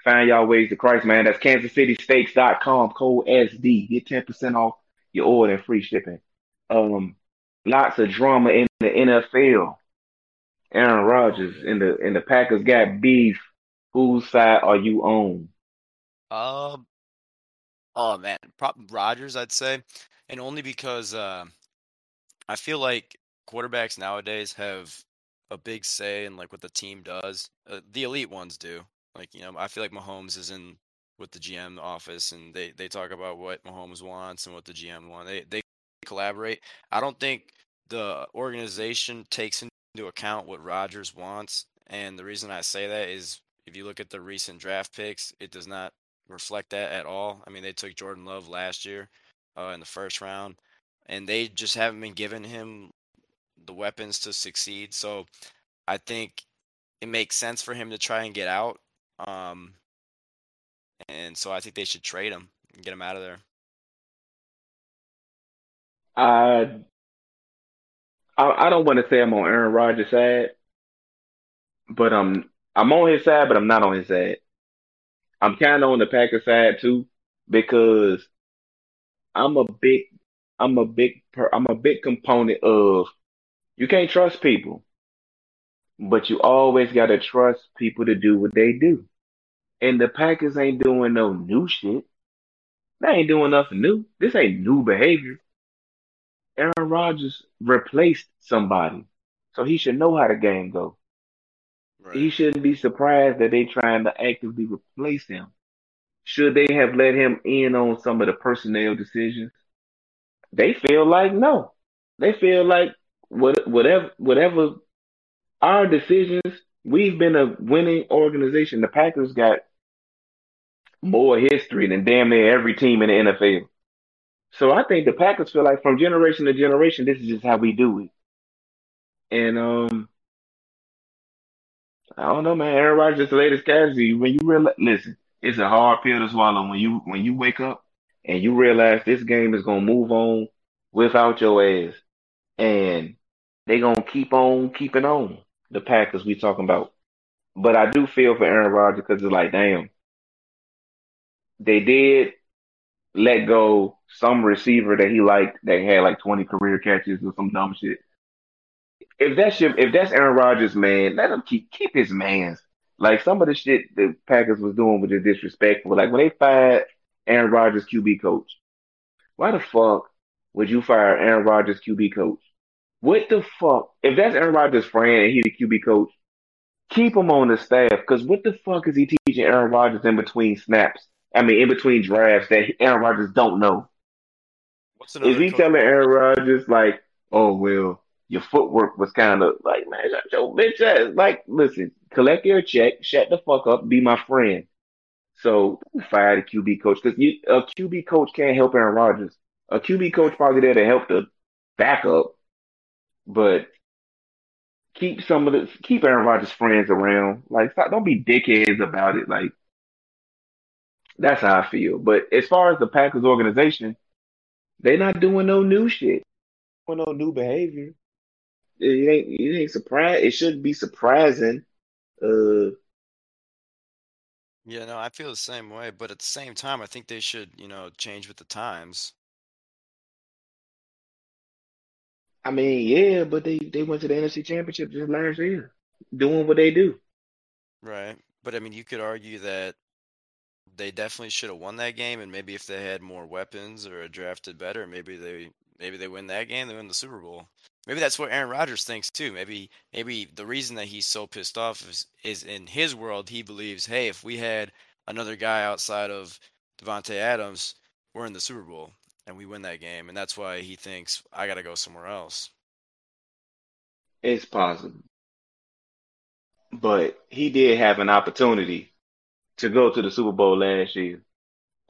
find y'all ways to Christ, man. That's KansasCitySteaks.com, code SD. Get 10% off your order free shipping. Um, lots of drama in the NFL. Aaron Rodgers and the and the Packers got beef Whose side are you on? Um, oh man, Rodgers, I'd say, and only because uh, I feel like quarterbacks nowadays have a big say in like what the team does. Uh, the elite ones do. Like you know, I feel like Mahomes is in with the GM office, and they they talk about what Mahomes wants and what the GM wants. They they collaborate. I don't think the organization takes into account what Rodgers wants, and the reason I say that is if you look at the recent draft picks, it does not reflect that at all. I mean, they took Jordan Love last year uh, in the first round, and they just haven't been giving him the weapons to succeed. So I think it makes sense for him to try and get out. Um, and so I think they should trade him and get him out of there. I I, I don't want to say I'm on Aaron Rodgers' side, but I'm I'm on his side, but I'm not on his side. I'm kind of on the Packers side too, because I'm a big, I'm a big, I'm a big component of you can't trust people, but you always gotta trust people to do what they do. And the Packers ain't doing no new shit. They ain't doing nothing new. This ain't new behavior. Aaron Rodgers replaced somebody, so he should know how the game go. Right. He shouldn't be surprised that they trying to actively replace him. Should they have let him in on some of the personnel decisions? They feel like no. They feel like what whatever whatever our decisions, we've been a winning organization. The Packers got more history than damn near every team in the NFL. So I think the Packers feel like from generation to generation, this is just how we do it. And um, I don't know, man. Aaron Rodgers is the latest casualty. When you realize, listen, it's a hard pill to swallow when you when you wake up and you realize this game is gonna move on without your ass, and they gonna keep on keeping on. The Packers we talking about, but I do feel for Aaron Rodgers because it's like, damn, they did let go some receiver that he liked that had like 20 career catches or some dumb shit. If that's your, if that's Aaron Rodgers, man, let him keep keep his man's. Like some of the shit the Packers was doing was just disrespectful. Like when they fired Aaron Rodgers QB coach, why the fuck would you fire Aaron Rodgers QB coach? What the fuck? If that's Aaron Rodgers' friend and he the QB coach, keep him on the staff. Because what the fuck is he teaching Aaron Rodgers in between snaps? I mean, in between drafts that Aaron Rodgers don't know. What's Is he telling Aaron Rodgers like, oh well, your footwork was kind of like, man, your bitch ass. Like, listen, collect your check, shut the fuck up, be my friend. So fire the QB coach because a QB coach can't help Aaron Rodgers. A QB coach probably there to help the backup, but keep some of the keep Aaron Rodgers' friends around. Like, stop, don't be dickheads about it. Like, that's how I feel. But as far as the Packers organization, they're not doing no new shit, doing no new behavior. It ain't it ain't surprise. It shouldn't be surprising. Uh, Yeah, no, I feel the same way, but at the same time, I think they should, you know, change with the times. I mean, yeah, but they they went to the NFC Championship just last year, doing what they do. Right. But I mean, you could argue that they definitely should have won that game, and maybe if they had more weapons or drafted better, maybe they maybe they win that game, they win the Super Bowl. Maybe that's what Aaron Rodgers thinks too. Maybe maybe the reason that he's so pissed off is is in his world he believes, hey, if we had another guy outside of Davante Adams, we're in the Super Bowl and we win that game, and that's why he thinks I got to go somewhere else. It's possible, but he did have an opportunity to go to the Super Bowl last year.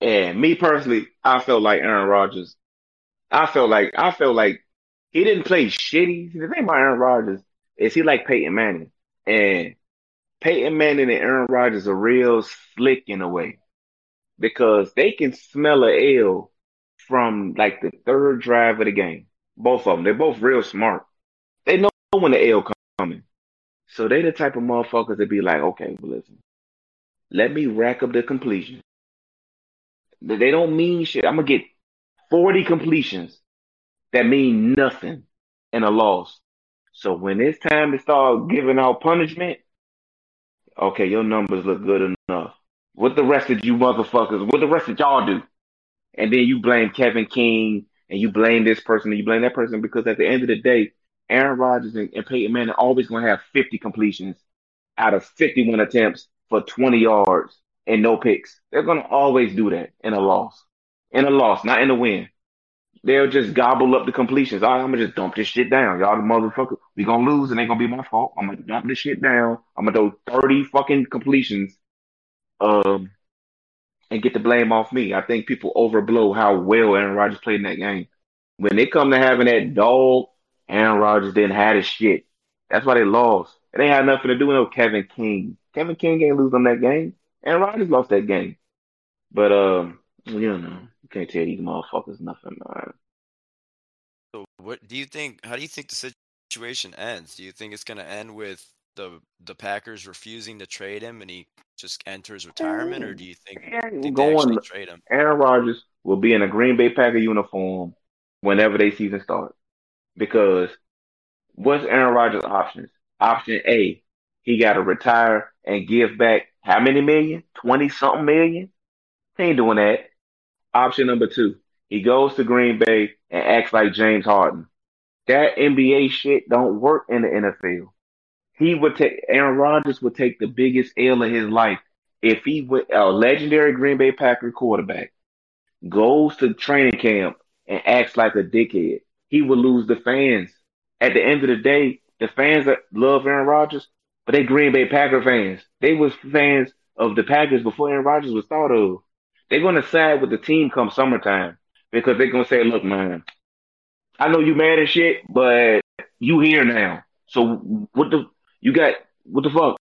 And me personally, I felt like Aaron Rodgers. I felt like I felt like he didn't play shitty. The thing about Aaron Rodgers is he like Peyton Manning, and Peyton Manning and Aaron Rodgers are real slick in a way because they can smell a L from like the third drive of the game. Both of them, they're both real smart. They know when the L coming, so they the type of motherfuckers that be like, okay, well listen, let me rack up the completion. They don't mean shit. I'm gonna get 40 completions that mean nothing in a loss. So when it's time to start giving out punishment, okay, your numbers look good enough. What the rest of you motherfuckers, what the rest of y'all do? And then you blame Kevin King and you blame this person and you blame that person because at the end of the day, Aaron Rodgers and, and Peyton Manning are always to have 50 completions out of 51 attempts for 20 yards and no picks. They're going to always do that in a loss. In a loss, not in a win. They'll just gobble up the completions. All right, I'm gonna just dump this shit down. Y'all the motherfucker. We gonna lose and ain't gonna be my fault. I'm gonna dump this shit down. I'm gonna do 30 fucking completions. Um and get the blame off me. I think people overblow how well Aaron Rodgers played in that game. When they come to having that dog, Aaron Rodgers didn't have his shit. That's why they lost. It ain't had nothing to do with no Kevin King. Kevin King ain't lose on that game. Aaron Rodgers lost that game. But um, you know, you can't tell these motherfuckers nothing, man. So what do you think? How do you think the situation ends? Do you think it's going to end with the the Packers refusing to trade him and he just enters retirement, or do you think, Aaron think going trade him? Aaron Rodgers will be in a Green Bay Packer uniform whenever they season starts. Because what's Aaron Rodgers' options? Option A, he got to retire and give back how many million? 20 something million? He ain't doing that. Option number two, he goes to Green Bay and acts like James Harden. That NBA shit don't work in the NFL. He would take Aaron Rodgers would take the biggest L of his life if he would a legendary Green Bay Packer quarterback goes to training camp and acts like a dickhead. He would lose the fans. At the end of the day, the fans that love Aaron Rodgers, but they Green Bay Packer fans. They was fans of the Packers before Aaron Rodgers was thought of. They're gonna side with the team come summertime because they're gonna say, "Look, man, I know you mad as shit, but you here now. So what the you got? What the fuck?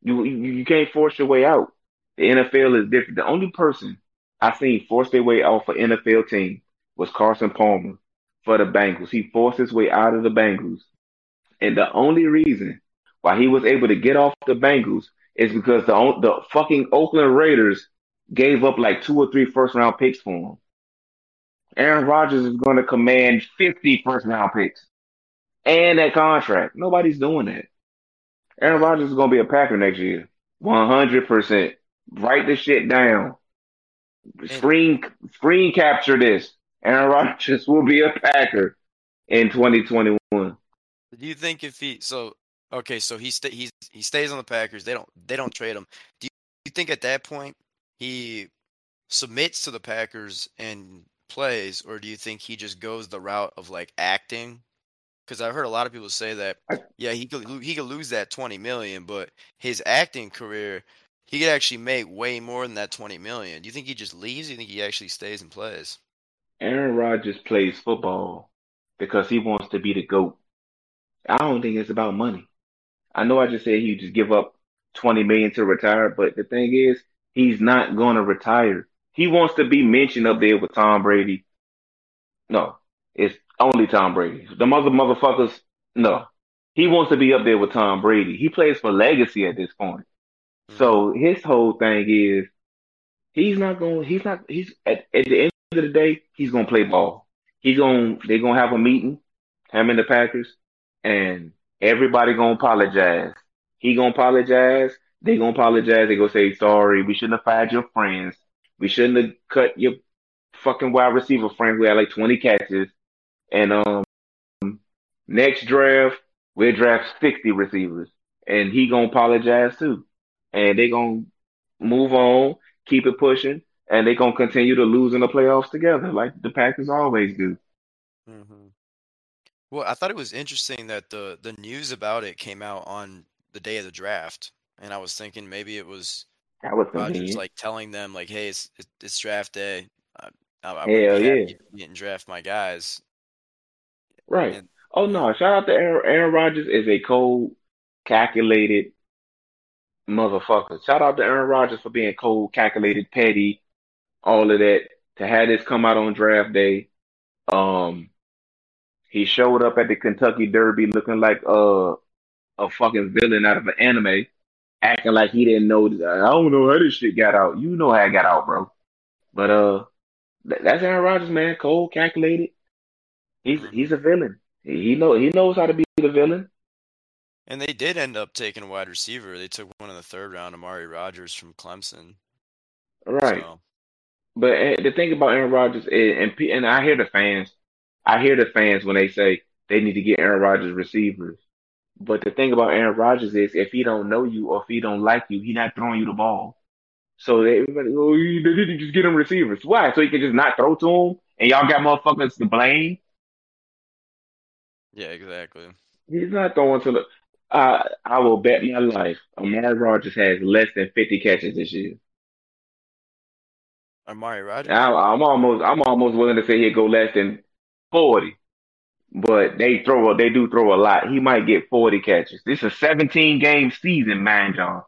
You you, you can't force your way out. The NFL is different. The only person I seen force their way off an NFL team was Carson Palmer for the Bengals. He forced his way out of the Bengals, and the only reason why he was able to get off the Bengals is because the the fucking Oakland Raiders gave up like two or three first round picks for him. Aaron Rodgers is going to command 50 first round picks and that contract. Nobody's doing that. Aaron Rodgers is going to be a Packer next year. 100%. Write this shit down. Screen, screen capture this. Aaron Rodgers will be a Packer in 2021. Do you think if he so okay, so he sta he's he stays on the Packers. They don't they don't trade him. Do you, you think at that point he submits to the Packers and plays, or do you think he just goes the route of like acting? Because I've heard a lot of people say that, yeah, he could he could lose that twenty million, but his acting career, he could actually make way more than that twenty million. Do you think he just leaves? Or do you think he actually stays and plays? Aaron Rodgers plays football because he wants to be the GOAT. I don't think it's about money. I know I just said he just give up 20 million to retire, but the thing is, he's not going to retire. He wants to be mentioned up there with Tom Brady. No, it's only Tom Brady. The mother motherfuckers, no. He wants to be up there with Tom Brady. He plays for legacy at this point. Hmm. So his whole thing is he's not going he's not he's at, at the end of the day, he's gonna play ball. He's gonna they're gonna have a meeting, him and the Packers, and everybody gonna apologize. He gonna apologize, they gonna apologize, they gonna say sorry, we shouldn't have fired your friends. We shouldn't have cut your fucking wide receiver friend who had like 20 catches. And um next draft, we'll draft 60 receivers. And he gonna apologize too. And they gonna move on, keep it pushing, and they gonna continue to lose in the playoffs together, like the Packers always do. hmm Well, I thought it was interesting that the the news about it came out on the day of the draft, and I was thinking maybe it was That was Rodgers like telling them like, "Hey, it's it's, draft day. I, I, I Hell yeah. if draft my guys." Right. And Oh no, shout out to Aaron, Aaron Rodgers is a cold, calculated motherfucker. Shout out to Aaron Rodgers for being cold, calculated, petty, all of that. To have this come out on draft day. Um he showed up at the Kentucky Derby looking like uh, a fucking villain out of an anime, acting like he didn't know. I don't know how this shit got out. You know how it got out, bro. But uh, th- that's Aaron Rodgers, man. Cold, calculated. He's he's a villain. He he know he knows how to be the villain. and they did end up taking a wide receiver. They took one in the third round, Amari Rodgers from Clemson. Right. So But uh, the thing about Aaron Rodgers and and I hear the fans, I hear the fans when they say they need to get Aaron Rodgers receivers. But the thing about Aaron Rodgers is, if he don't know you or if he don't like you, he not throwing you the ball. So they- everybody, oh, you they need to just get him receivers. Why? So he can just not throw to him, and y'all got motherfuckers to blame. yeah, exactly. He's not throwing to the. Uh, I will bet my life, Amari Rodgers has less than fifty catches this year. Amari Rodgers. I, I'm almost, I'm almost willing to say he'll go less than forty. But they throw, a- they do throw a lot. He might get forty catches. This is a 17 game season, man, y'all.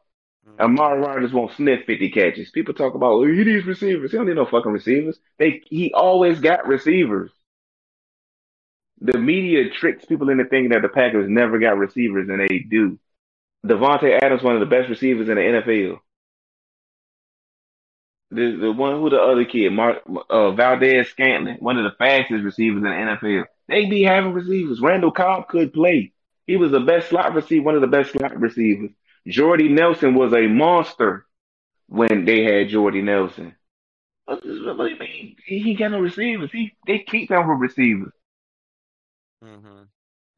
Mhm. Amari Rodgers won't sniff 50 catches. People talk about, oh, he needs receivers. He don't need no fucking receivers. They, he always got receivers. The media tricks people into thinking that the Packers never got receivers, and they do. Davante Adams, one of the best receivers in the NFL. The the one who the other kid, Mark uh, Valdes-Scantling, one of the fastest receivers in the NFL. They be having receivers. Randall Cobb could play. He was the best slot receiver, one of the best slot receivers. Jordy Nelson was a monster when they had Jordy Nelson. What, what do you mean? He, he got no receivers. He they keep them for receivers. hmm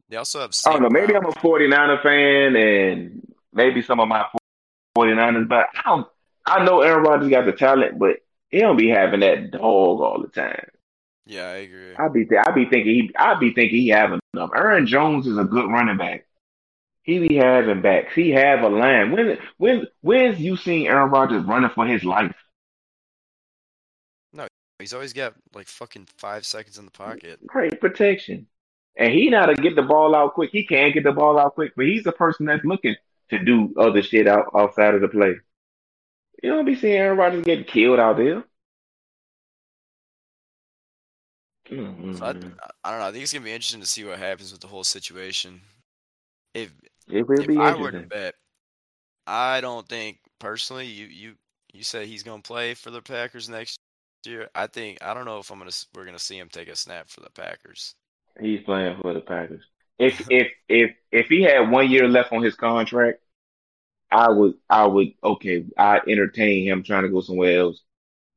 They also have I don't know. Maybe. I'm a 49er fan and maybe some of my 49ers, but I don't I know Aaron Rodgers got the talent, but he don't be having that dog all the time. Yeah, I agree. I be th- I be thinking he I be thinking he having enough. Aaron Jones is a good running back. He be having backs. He have a line. When when when's you seen Aaron Rodgers running for his life? No, he's always got like fucking five seconds in the pocket. Great protection. And he not to get the ball out quick. He can get the ball out quick, but he's the person that's looking to do other shit out outside of the play. You don't be seeing Aaron Rodgers getting killed out there. So mm-hmm. I, I don't know. I think it's gonna be interesting to see what happens with the whole situation. If It will if be I were to bet, I don't think personally. You you you said he's gonna play for the Packers next year. I think I don't know if I'm gonna we're gonna see him take a snap for the Packers. He's playing for the Packers. If if if if he had one year left on his contract, I would I would okay, I entertain him trying to go somewhere else.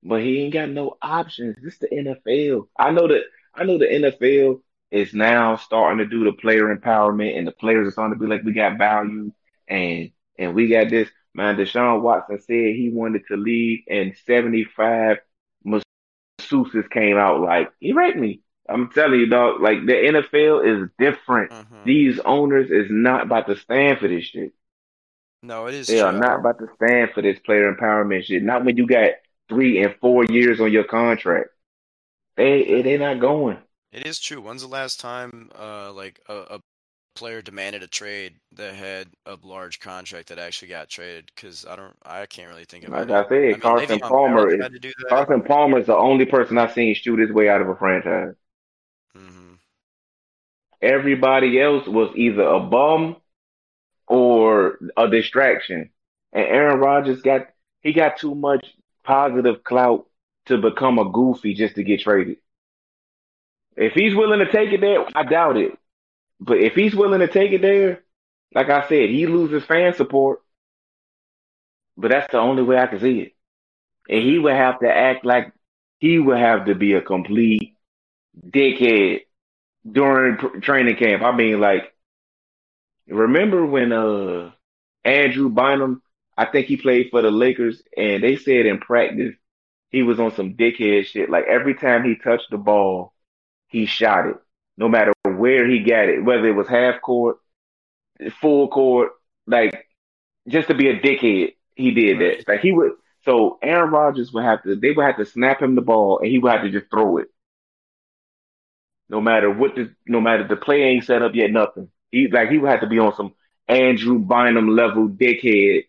But he ain't got no options. This the NFL. I know that I know the NFL is now starting to do the player empowerment and the players are starting to be like we got value and and we got this. Man, Deshaun Watson said he wanted to leave and 75 masseuses came out like he raped me. I'm telling you, dog, like the NFL is different. hmm These owners is not about to stand for this shit. No, it is They are true. not about to stand for this player empowerment shit. Not when you got three and four years on your contract. They they not going. It is true. When's the last time uh like a, a player demanded a trade that had a large contract that actually got traded? Because I don't, I can't really think of Like. I I said, mean, Carson Palmer is tried to do that. Carson Palmer is the only person I've seen shoot his way out of a franchise. Mm-hmm. Everybody else was either a bum or a distraction. And Aaron Rodgers got he got too much positive clout to become a goofy just to get traded. If he's willing to take it there, I doubt it. But if he's willing to take it there, like I said, he loses fan support. But that's the only way I can see it. And he would have to act like he would have to be a complete dickhead during training camp. I mean, like, remember when uh Andrew Bynum, I think he played for the Lakers, and they said in practice he was on some dickhead shit. Like every time he touched the ball, he shot it, no matter where he got it, whether it was half court, full court, like just to be a dickhead. He did that. Like he would. So Aaron Rodgers would have to. They would have to snap him the ball, and he would have to just throw it. No matter what the, no matter the play ain't set up yet, nothing. He like he would have to be on some Andrew Bynum level dickhead.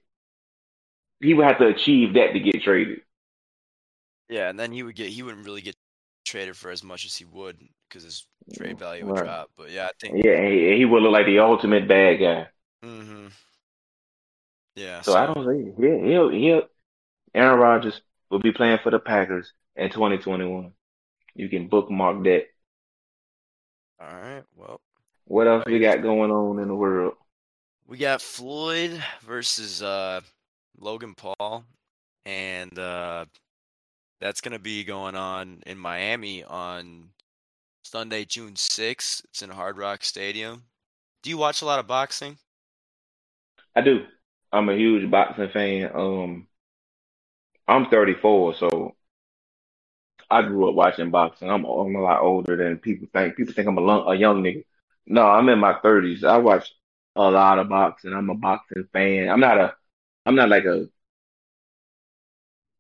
He would have to achieve that to get traded. Yeah, and then he would get, he wouldn't really get traded for as much as he would because his trade value would Right. drop. But yeah, I think. Yeah, he, he would look like the ultimate bad guy. Mm-hmm. Yeah. So I don't think He'll, he'll, he'll, Aaron Rodgers will be playing for the Packers in 2021. You can bookmark that. All right. Well, What else we got going on in the world? we got Floyd versus uh, Logan Paul, and uh, that's gonna be going on in Miami on Sunday, June 6th. It's in Hard Rock Stadium. Do you watch a lot of boxing? I do. I'm a huge boxing fan. Um, I'm 34, so I grew up watching boxing. I'm, I'm a lot older than people think. People think I'm a, long, a young nigga. No, I'm in my 30s. I watch a lot of boxing. I'm a boxing fan. I'm not a, I'm not like a,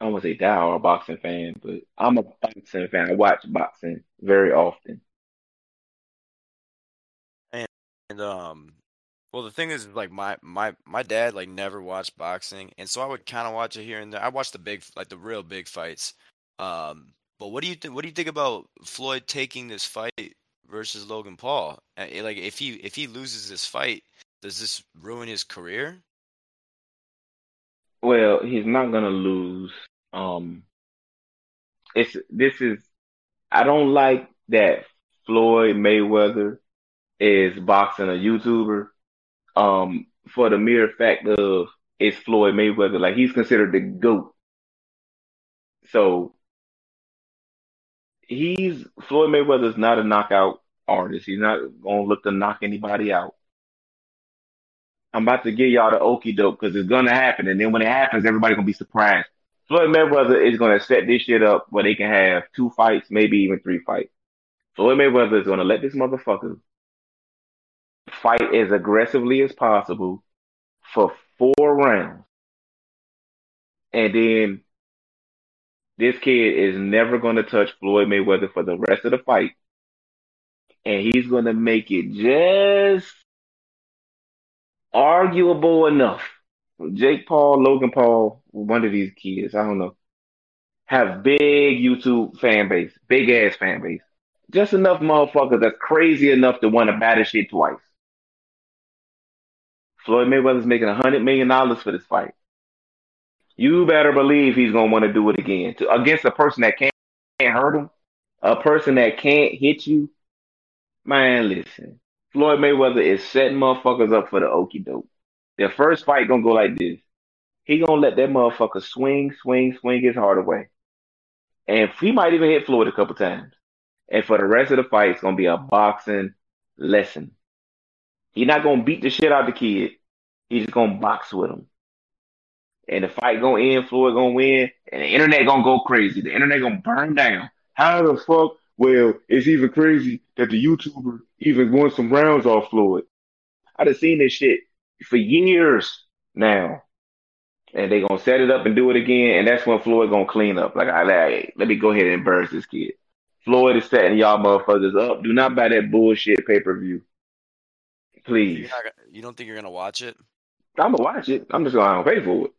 I don't want to say diehard boxing fan, but I'm a boxing fan. I watch boxing very often. And um, well, the thing is, like my my my dad like never watched boxing, and so I would kind of watch it here and there. I watched the big, like the real big fights. Um, but what do you think? What do you think about Floyd taking this fight versus Logan Paul? Like, if he if he loses this fight, does this ruin his career? Well, he's not gonna lose. Um, it's this is I don't like that Floyd Mayweather is boxing a YouTuber. Um, for the mere fact of it's Floyd Mayweather, like he's considered the GOAT. So he's Floyd Mayweather's not a knockout artist. He's not gonna look to knock anybody out. I'm about to give y'all the okie doke because it's gonna happen, and then when it happens, everybody's gonna be surprised. Floyd Mayweather is gonna set this shit up where they can have two fights, maybe even three fights. Floyd Mayweather is gonna let this motherfucker fight as aggressively as possible for four rounds, and then this kid is never gonna touch Floyd Mayweather for the rest of the fight, and he's gonna make it just arguable enough. Jake Paul, Logan Paul, one of these kids, I don't know, have big YouTube fan base, big ass fan base. Just enough motherfuckers that's crazy enough to want to batter shit twice. Floyd Mayweather's making a hundred million dollars for this fight. You better believe he's gonna want to do it again to, against a person that can't, can't hurt him, a person that can't hit you. Man, listen, Floyd Mayweather is setting motherfuckers up for the okie doke. Their first fight gonna go like this. He gonna let that motherfucker swing, swing, swing his heart away. And he might even hit Floyd a couple times. And for the rest of the fight, it's gonna be a boxing lesson. He's not gonna beat the shit out of the kid. He's just gonna box with him. And the fight gonna end, Floyd gonna win, and the internet gonna go crazy. The internet gonna burn down. How the fuck? Well, it's even crazy that the YouTuber even won some rounds off Floyd. I have seen this shit for years now. And they gonna set it up and do it again, and that's when Floyd gonna clean up. Like, I like, let me go ahead and embarrass this kid. Floyd is setting y'all motherfuckers up. Do not buy that bullshit pay per view, please. Not you don't think you're gonna watch it? I'm gonna watch it. I'm just gonna pay for it.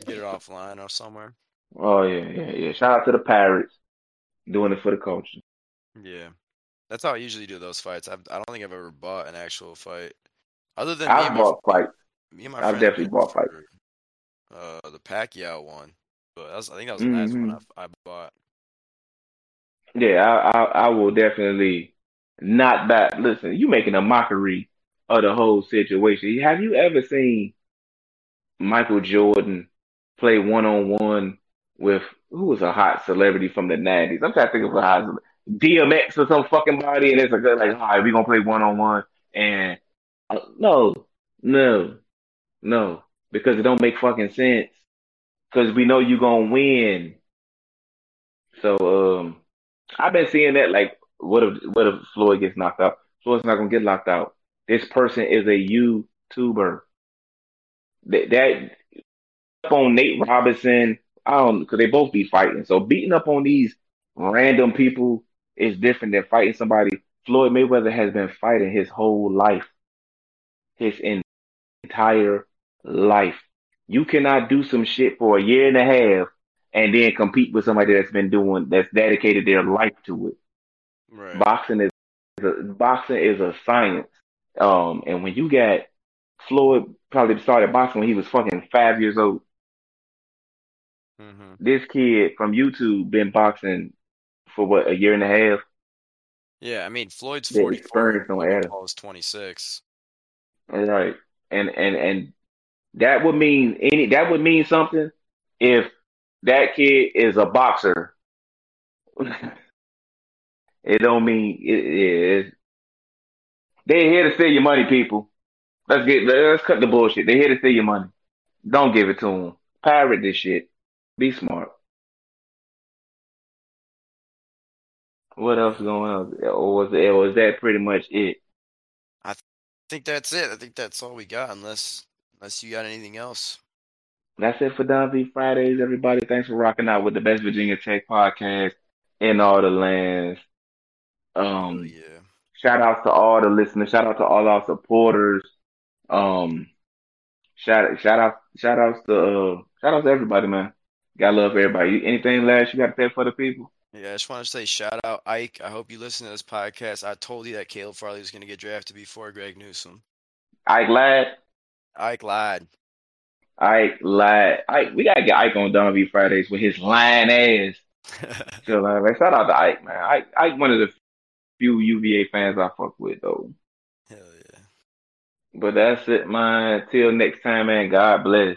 Get it offline or somewhere? Oh yeah, yeah, yeah. Shout out to the Pirates doing it for the culture. Yeah, that's how I usually do those fights. I've, I don't think I've ever bought an actual fight, other than me I've and my, bought fights. me and my I've friend definitely bought fights. for, Uh, the Pacquiao one, but that was, I think that was the last one Mhm. I, I bought. Yeah, I, I I will definitely not back. Listen, you making a mockery of the whole situation. Have you ever seen Michael Jordan play one on one with who was a hot celebrity from the nineties? I'm trying to think of a hot DMX or some fucking body, and it's good like, all right, we gonna play one on one, and uh, no, no, no, because it don't make fucking sense. Because we know you gonna win. So um. I've been seeing that like what if what if Floyd gets knocked out? Floyd's not gonna get knocked out. This person is a YouTuber. That up on Nate Robinson, I don't because they both be fighting. So beating up on these random people is different than fighting somebody. Floyd Mayweather has been fighting his whole life, his entire life. You cannot do some shit for a year and a half and then compete with somebody that's been doing that's dedicated their life to it. Right. Boxing is a, boxing is a science. Um, and when you got Floyd probably started boxing when he was fucking five years old. Hmm This kid from YouTube been boxing for what a year and a half. Yeah, I mean Floyd's The 44. experience don't Logan matter. Paul is 26. Right. And and and that would mean any that would mean something if that kid is a boxer. it don't mean it is. They're here to steal your money, people. Let's get let's cut the bullshit. They're here to steal your money. Don't give it to them. Pirate this shit. Be smart. What else going on? Or was, or was that pretty much it? I think that's it. I think that's all we got, unless unless you got anything else. That's it for Don V Fridays, everybody. Thanks for rocking out with the Best Virginia Tech podcast in all the lands. Oh Um, yeah. shout out to all the listeners. Shout out to all our supporters. Um, shout shout out shout outs to uh, shout out to everybody, man. Got love for everybody. Anything last you got to say for the people? Yeah, I just want to say shout out Ike. I hope you listen to this podcast. I told you that Caleb Farley was going to get drafted before Greg Newsome. Ike lied. Ike lied. Ike lied. Ike, we gotta get Ike on Don V Fridays with his lying ass. Out. Shout out to Ike, man. Ike, Ike, one of the few UVA fans I fuck with, though. Hell yeah. But that's it, man. Till next time, man. God bless.